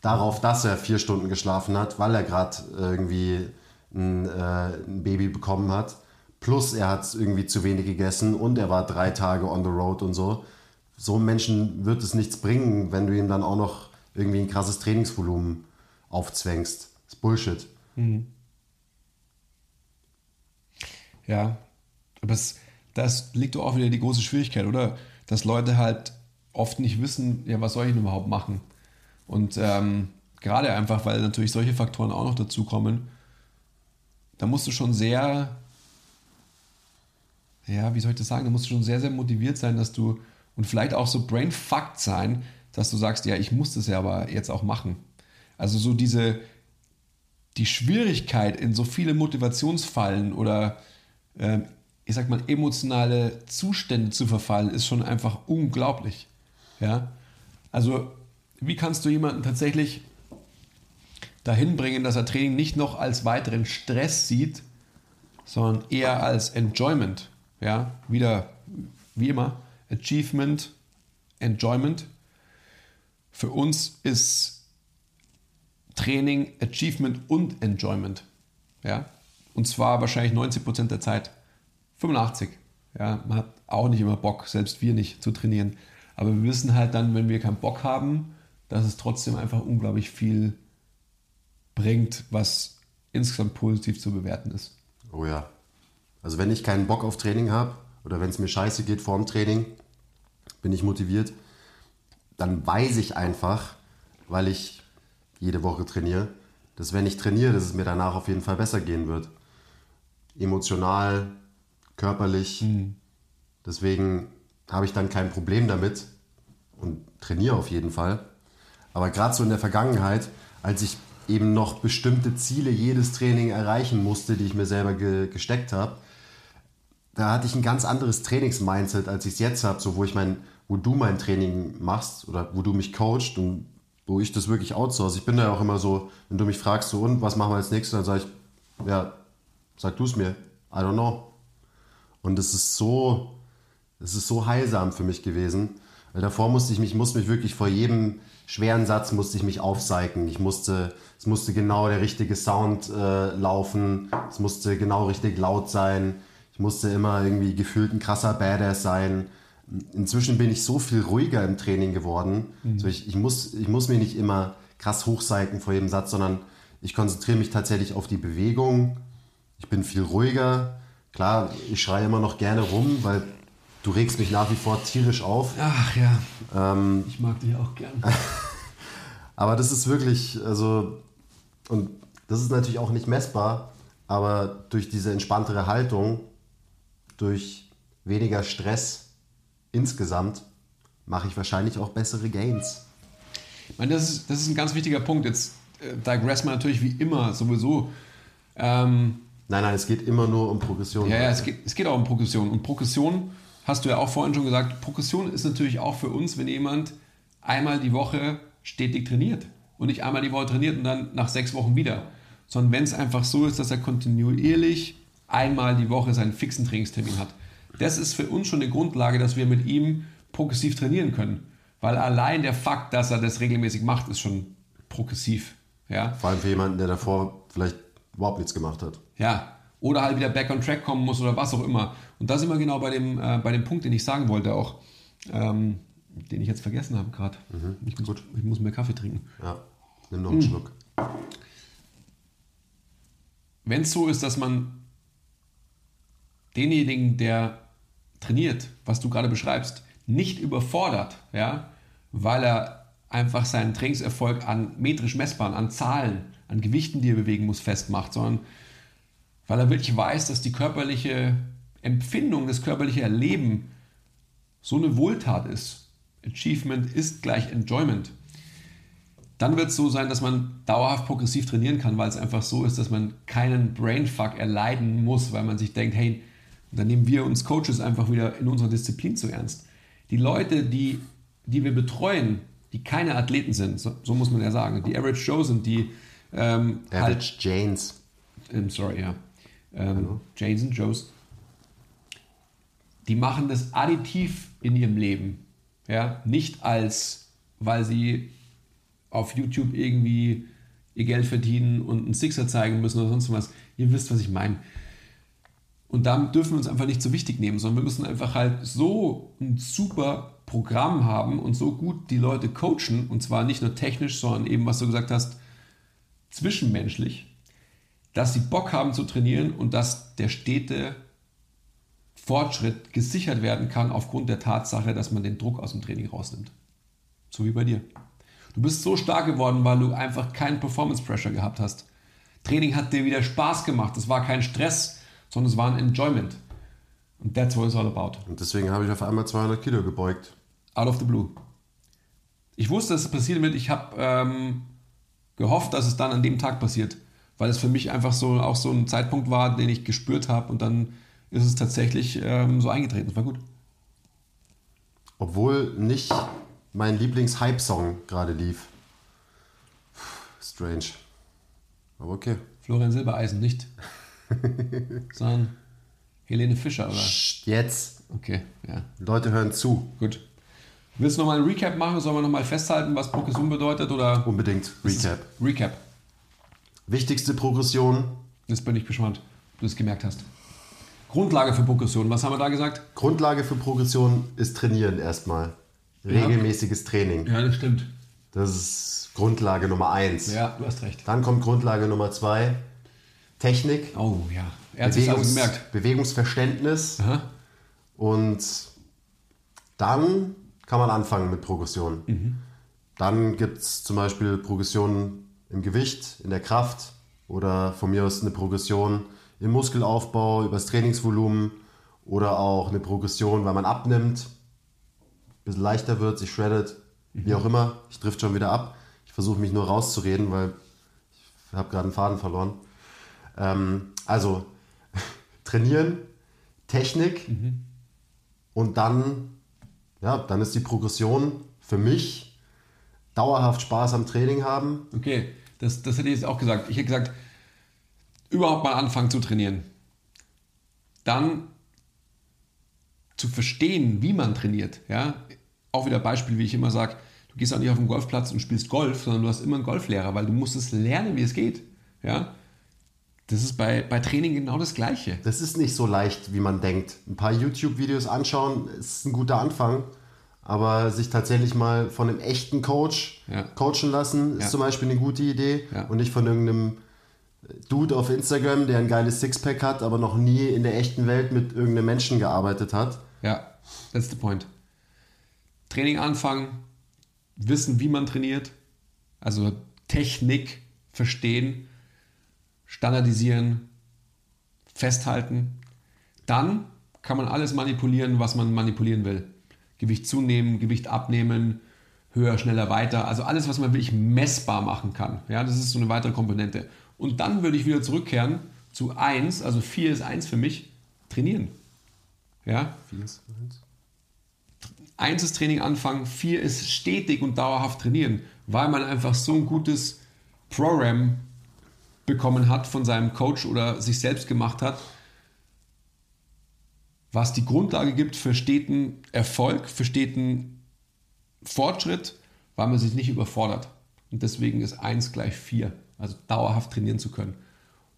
Speaker 1: darauf, dass er vier Stunden geschlafen hat, weil er gerade irgendwie ein, äh, ein Baby bekommen hat. Plus er hat irgendwie zu wenig gegessen und er war drei Tage on the road und so. So einem Menschen wird es nichts bringen, wenn du ihm dann auch noch irgendwie ein krasses Trainingsvolumen aufzwängst. Das ist Bullshit. Mhm.
Speaker 2: Ja, aber es, das liegt doch auch wieder die große Schwierigkeit, oder? Dass Leute halt oft nicht wissen, ja, was soll ich denn überhaupt machen? Und ähm, gerade einfach, weil natürlich solche Faktoren auch noch dazukommen, da musst du schon sehr ja, wie soll ich das sagen? Da musst du schon sehr, sehr motiviert sein, dass du und vielleicht auch so brainfucked sein, dass du sagst, ja, ich muss das ja aber jetzt auch machen. Also so diese, die Schwierigkeit in so viele Motivationsfallen oder äh, ich sag mal emotionale Zustände zu verfallen, ist schon einfach unglaublich. Ja, also wie kannst du jemanden tatsächlich dahin bringen, dass er Training nicht noch als weiteren Stress sieht, sondern eher als Enjoyment? Ja, wieder wie immer, Achievement, Enjoyment. Für uns ist Training Achievement und Enjoyment. Ja, und zwar wahrscheinlich 90% der Zeit. 85. Ja, man hat auch nicht immer Bock, selbst wir nicht, zu trainieren. Aber wir wissen halt dann, wenn wir keinen Bock haben, dass es trotzdem einfach unglaublich viel bringt, was insgesamt positiv zu bewerten ist.
Speaker 1: Oh ja. Also wenn ich keinen Bock auf Training habe oder wenn es mir scheiße geht vor dem Training, bin ich motiviert, dann weiß ich einfach, weil ich jede Woche trainiere, dass wenn ich trainiere, dass es mir danach auf jeden Fall besser gehen wird. Emotional, körperlich. Mhm. Deswegen habe ich dann kein Problem damit und trainiere auf jeden Fall. Aber gerade so in der Vergangenheit, als ich eben noch bestimmte Ziele jedes Training erreichen musste, die ich mir selber ge gesteckt habe, da hatte ich ein ganz anderes Trainingsmindset, als ich es jetzt habe, so wo ich mein, wo du mein Training machst oder wo du mich coachst und wo ich das wirklich outsource. Ich bin da auch immer so, wenn du mich fragst, so und was machen wir als nächstes, dann sage ich, ja, sag du es mir. I don't know. Und es ist so, es ist so heilsam für mich gewesen. Weil davor musste ich mich, musste mich wirklich vor jedem schweren Satz musste ich mich aufseiken. Ich musste, es musste genau der richtige Sound äh, laufen. Es musste genau richtig laut sein. Ich musste immer irgendwie gefühlt ein krasser Badass sein. Inzwischen bin ich so viel ruhiger im Training geworden. Mhm. Also ich, ich, muss, ich muss mich nicht immer krass hochseiken vor jedem Satz, sondern ich konzentriere mich tatsächlich auf die Bewegung. Ich bin viel ruhiger. Klar, ich schreie immer noch gerne rum, weil du regst mich nach wie vor tierisch auf.
Speaker 2: Ach ja. Ähm, ich mag dich auch gern.
Speaker 1: aber das ist wirklich, also, und das ist natürlich auch nicht messbar, aber durch diese entspanntere Haltung, durch weniger Stress insgesamt, mache ich wahrscheinlich auch bessere Gains.
Speaker 2: Ich meine, das ist, das ist ein ganz wichtiger Punkt. Jetzt äh, digress man natürlich wie immer sowieso. Ähm,
Speaker 1: nein, nein, es geht immer nur um Progression.
Speaker 2: Ja, ja, es geht, es geht auch um Progression. Und Progression hast du ja auch vorhin schon gesagt, Progression ist natürlich auch für uns, wenn jemand einmal die Woche stetig trainiert und nicht einmal die Woche trainiert und dann nach sechs Wochen wieder, sondern wenn es einfach so ist, dass er kontinuierlich einmal die Woche seinen fixen Trainingstermin hat. Das ist für uns schon eine Grundlage, dass wir mit ihm progressiv trainieren können. Weil allein der Fakt, dass er das regelmäßig macht, ist schon progressiv. Ja?
Speaker 1: Vor allem für jemanden, der davor vielleicht überhaupt nichts gemacht hat.
Speaker 2: Ja, oder halt wieder back on track kommen muss oder was auch immer. Und da sind wir genau bei dem, äh, bei dem Punkt, den ich sagen wollte auch, ähm, den ich jetzt vergessen habe gerade. Mhm, ich, muss, ich muss mehr Kaffee trinken.
Speaker 1: Ja, nimm noch einen mhm. Schluck.
Speaker 2: Wenn es so ist, dass man denjenigen, der trainiert, was du gerade beschreibst, nicht überfordert, ja, weil er einfach seinen Trainingserfolg an metrisch messbaren, an Zahlen, an Gewichten, die er bewegen muss, festmacht, sondern weil er wirklich weiß, dass die körperliche Empfindung, das körperliche Erleben so eine Wohltat ist. Achievement ist gleich Enjoyment. Dann wird es so sein, dass man dauerhaft progressiv trainieren kann, weil es einfach so ist, dass man keinen Brainfuck erleiden muss, weil man sich denkt, hey, dann nehmen wir uns Coaches einfach wieder in unserer Disziplin zu ernst. Die Leute, die, die wir betreuen, die keine Athleten sind, so, so muss man ja sagen, die Average Joe sind, die
Speaker 1: ähm, Average halt, Janes.
Speaker 2: Ähm, sorry, ja ähm, Jason Joes, die machen das additiv in ihrem Leben. Ja? Nicht als, weil sie auf YouTube irgendwie ihr Geld verdienen und einen Sixer zeigen müssen oder sonst was. Ihr wisst, was ich meine. Und damit dürfen wir uns einfach nicht so wichtig nehmen, sondern wir müssen einfach halt so ein super Programm haben und so gut die Leute coachen, und zwar nicht nur technisch, sondern eben, was du gesagt hast, zwischenmenschlich, dass sie Bock haben zu trainieren und dass der stete Fortschritt gesichert werden kann aufgrund der Tatsache, dass man den Druck aus dem Training rausnimmt. So wie bei dir. Du bist so stark geworden, weil du einfach keinen Performance Pressure gehabt hast. Training hat dir wieder Spaß gemacht. Es war kein Stress, sondern es war ein Enjoyment. Und that's what it's all about.
Speaker 1: Und deswegen habe ich auf einmal 200 Kilo gebeugt.
Speaker 2: Out of the blue. Ich wusste, dass es passieren wird. Ich habe ähm, gehofft, dass es dann an dem Tag passiert weil es für mich einfach so auch so ein Zeitpunkt war, den ich gespürt habe und dann ist es tatsächlich ähm, so eingetreten. Es war gut.
Speaker 1: Obwohl nicht mein Lieblings-Hype-Song gerade lief. Strange. Aber okay.
Speaker 2: Florian Silbereisen nicht. sondern Helene Fischer, oder?
Speaker 1: Jetzt.
Speaker 2: Okay, ja.
Speaker 1: Leute hören zu.
Speaker 2: Gut. Willst du nochmal ein Recap machen? Sollen wir nochmal festhalten, was Progression bedeutet? Oder?
Speaker 1: Unbedingt. Recap.
Speaker 2: Recap.
Speaker 1: Wichtigste Progression.
Speaker 2: Jetzt bin ich gespannt, ob du es gemerkt hast. Grundlage für Progression, was haben wir da gesagt?
Speaker 1: Grundlage für Progression ist Trainieren erstmal. Regelmäßiges Training.
Speaker 2: Ja, das stimmt.
Speaker 1: Das ist Grundlage Nummer eins.
Speaker 2: Ja, du hast recht.
Speaker 1: Dann kommt Grundlage Nummer zwei. Technik.
Speaker 2: Oh ja, er hat
Speaker 1: Bewegungs
Speaker 2: gemerkt.
Speaker 1: Bewegungsverständnis.
Speaker 2: Aha.
Speaker 1: Und dann kann man anfangen mit Progression.
Speaker 2: Mhm.
Speaker 1: Dann gibt es zum Beispiel Progressionen im Gewicht, in der Kraft oder von mir aus eine Progression im Muskelaufbau, übers Trainingsvolumen oder auch eine Progression, weil man abnimmt, ein bisschen leichter wird, sich shreddet, wie auch immer. Ich trifft schon wieder ab. Ich versuche mich nur rauszureden, weil ich habe gerade einen Faden verloren. Ähm, also trainieren, Technik und dann, ja, dann ist die Progression für mich dauerhaft Spaß am Training haben.
Speaker 2: Okay, das, das hätte ich jetzt auch gesagt. Ich hätte gesagt, überhaupt mal anfangen zu trainieren. Dann zu verstehen, wie man trainiert. Ja? Auch wieder Beispiel, wie ich immer sage, du gehst auch nicht auf den Golfplatz und spielst Golf, sondern du hast immer einen Golflehrer, weil du musst es lernen, wie es geht. Ja? Das ist bei, bei Training genau das Gleiche.
Speaker 1: Das ist nicht so leicht, wie man denkt. Ein paar YouTube-Videos anschauen ist ein guter Anfang, aber sich tatsächlich mal von einem echten Coach
Speaker 2: Ja.
Speaker 1: coachen lassen, ist
Speaker 2: Ja.
Speaker 1: zum Beispiel eine gute Idee
Speaker 2: Ja.
Speaker 1: und nicht von irgendeinem Dude auf Instagram, der ein geiles Sixpack hat, aber noch nie in der echten Welt mit irgendeinem Menschen gearbeitet hat.
Speaker 2: Ja, that's the point. Training anfangen, wissen, wie man trainiert, also Technik verstehen, standardisieren, festhalten. Dann kann man alles manipulieren, was man manipulieren will. Gewicht zunehmen, Gewicht abnehmen, höher, schneller, weiter. Also alles, was man wirklich messbar machen kann. Ja, das ist so eine weitere Komponente. Und dann würde ich wieder zurückkehren zu 1, also 4 ist 1 für mich, trainieren. Ja, eins ist Training anfangen, vier ist stetig und dauerhaft trainieren, weil man einfach so ein gutes Programm bekommen hat von seinem Coach oder sich selbst gemacht hat, was die Grundlage gibt für steten Erfolg, für steten Fortschritt, weil man sich nicht überfordert. Und deswegen ist eins gleich vier, also dauerhaft trainieren zu können.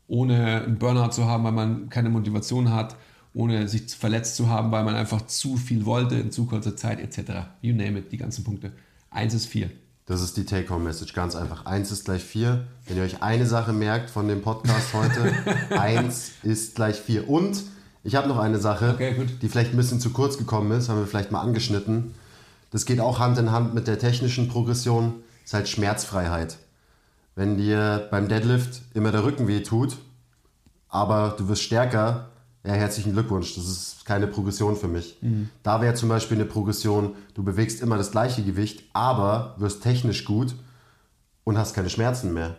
Speaker 2: Ohne einen Burnout zu haben, weil man keine Motivation hat, ohne sich verletzt zu haben, weil man einfach zu viel wollte in zu kurzer Zeit, etc. You name it, die ganzen Punkte. Eins ist vier.
Speaker 1: Das ist die Take-Home-Message, ganz einfach. Eins ist gleich vier. Wenn ihr euch eine Sache merkt von dem Podcast heute, eins ist gleich vier. Und ich habe noch eine Sache,
Speaker 2: Okay,
Speaker 1: die vielleicht ein bisschen zu kurz gekommen ist, haben wir vielleicht mal angeschnitten. Das geht auch Hand in Hand mit der technischen Progression, ist halt Schmerzfreiheit. Wenn dir beim Deadlift immer der Rücken weh tut, aber du wirst stärker, ja, herzlichen Glückwunsch. Das ist keine Progression für mich. Da wäre zum Beispiel eine Progression, du bewegst immer das gleiche Gewicht, aber wirst technisch gut und hast keine Schmerzen mehr.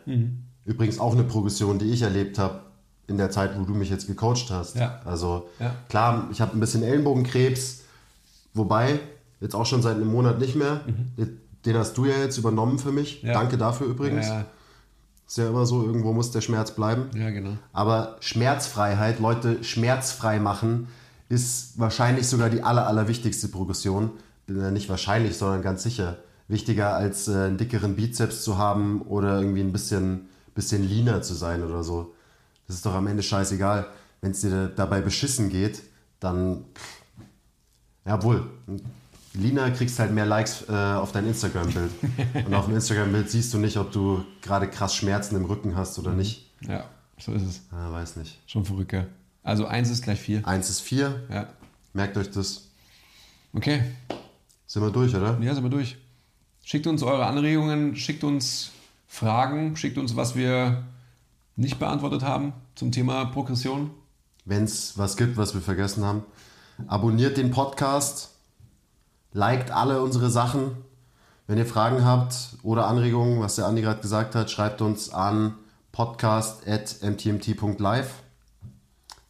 Speaker 1: Übrigens auch eine Progression, die ich erlebt habe in der Zeit, wo du mich jetzt gecoacht hast.
Speaker 2: Ja.
Speaker 1: Also
Speaker 2: Ja.
Speaker 1: klar, ich habe ein bisschen Ellenbogenkrebs, wobei jetzt auch schon seit einem Monat nicht mehr. Den hast du ja jetzt übernommen für mich.
Speaker 2: Ja.
Speaker 1: Danke dafür übrigens.
Speaker 2: Ja,
Speaker 1: Ist ja immer so, irgendwo muss der Schmerz bleiben.
Speaker 2: ja, genau.
Speaker 1: Aber Schmerzfreiheit, Leute schmerzfrei machen, ist wahrscheinlich sogar die aller, allerwichtigste Progression. Äh, Nicht wahrscheinlich, sondern ganz sicher. Wichtiger als äh, einen dickeren Bizeps zu haben oder irgendwie ein bisschen, bisschen leaner zu sein oder so. Das ist doch am Ende scheißegal. Wenn es dir dabei beschissen geht, dann. Ja, wohl. Leaner kriegst halt mehr Likes äh, auf dein Instagram-Bild. Und auf dem Instagram-Bild siehst du nicht, ob du gerade krass Schmerzen im Rücken hast oder nicht.
Speaker 2: Ja, so ist es.
Speaker 1: Ah, weiß nicht.
Speaker 2: Schon verrückt, gell? Also eins ist gleich vier.
Speaker 1: Eins ist vier.
Speaker 2: Ja.
Speaker 1: Merkt euch das.
Speaker 2: Okay,
Speaker 1: Sind wir durch, oder?
Speaker 2: ja, sind wir durch. Schickt uns eure Anregungen, schickt uns Fragen, schickt uns, was wir nicht beantwortet haben zum Thema Progression.
Speaker 1: Wenn es was gibt, was wir vergessen haben. Abonniert den Podcast. Liked alle unsere Sachen. Wenn ihr Fragen habt oder Anregungen, was der Andi gerade gesagt hat, schreibt uns an podcast.mtmt.live.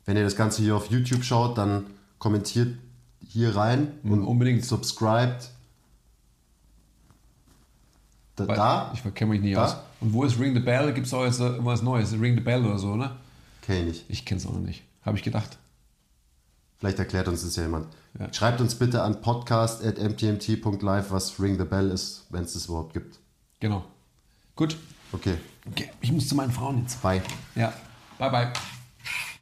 Speaker 1: Wenn ihr das Ganze hier auf YouTube schaut, dann kommentiert hier rein und
Speaker 2: unbedingt.
Speaker 1: subscribed. Da?
Speaker 2: Ich kenne mich nicht
Speaker 1: Da?
Speaker 2: aus. Und wo ist Ring the Bell? Gibt es auch jetzt irgendwas Neues? Ring the Bell oder so, ne?
Speaker 1: Kenn ich nicht.
Speaker 2: Ich kenne es auch noch nicht. Habe ich gedacht.
Speaker 1: Vielleicht erklärt uns das ja jemand.
Speaker 2: Ja.
Speaker 1: Schreibt uns bitte an podcast.mtmt.live, was Ring the Bell ist, wenn es das überhaupt gibt.
Speaker 2: Genau. Gut.
Speaker 1: Okay,
Speaker 2: Okay, ich muss zu meinen Frauen jetzt.
Speaker 1: bye.
Speaker 2: Ja. Bye, bye.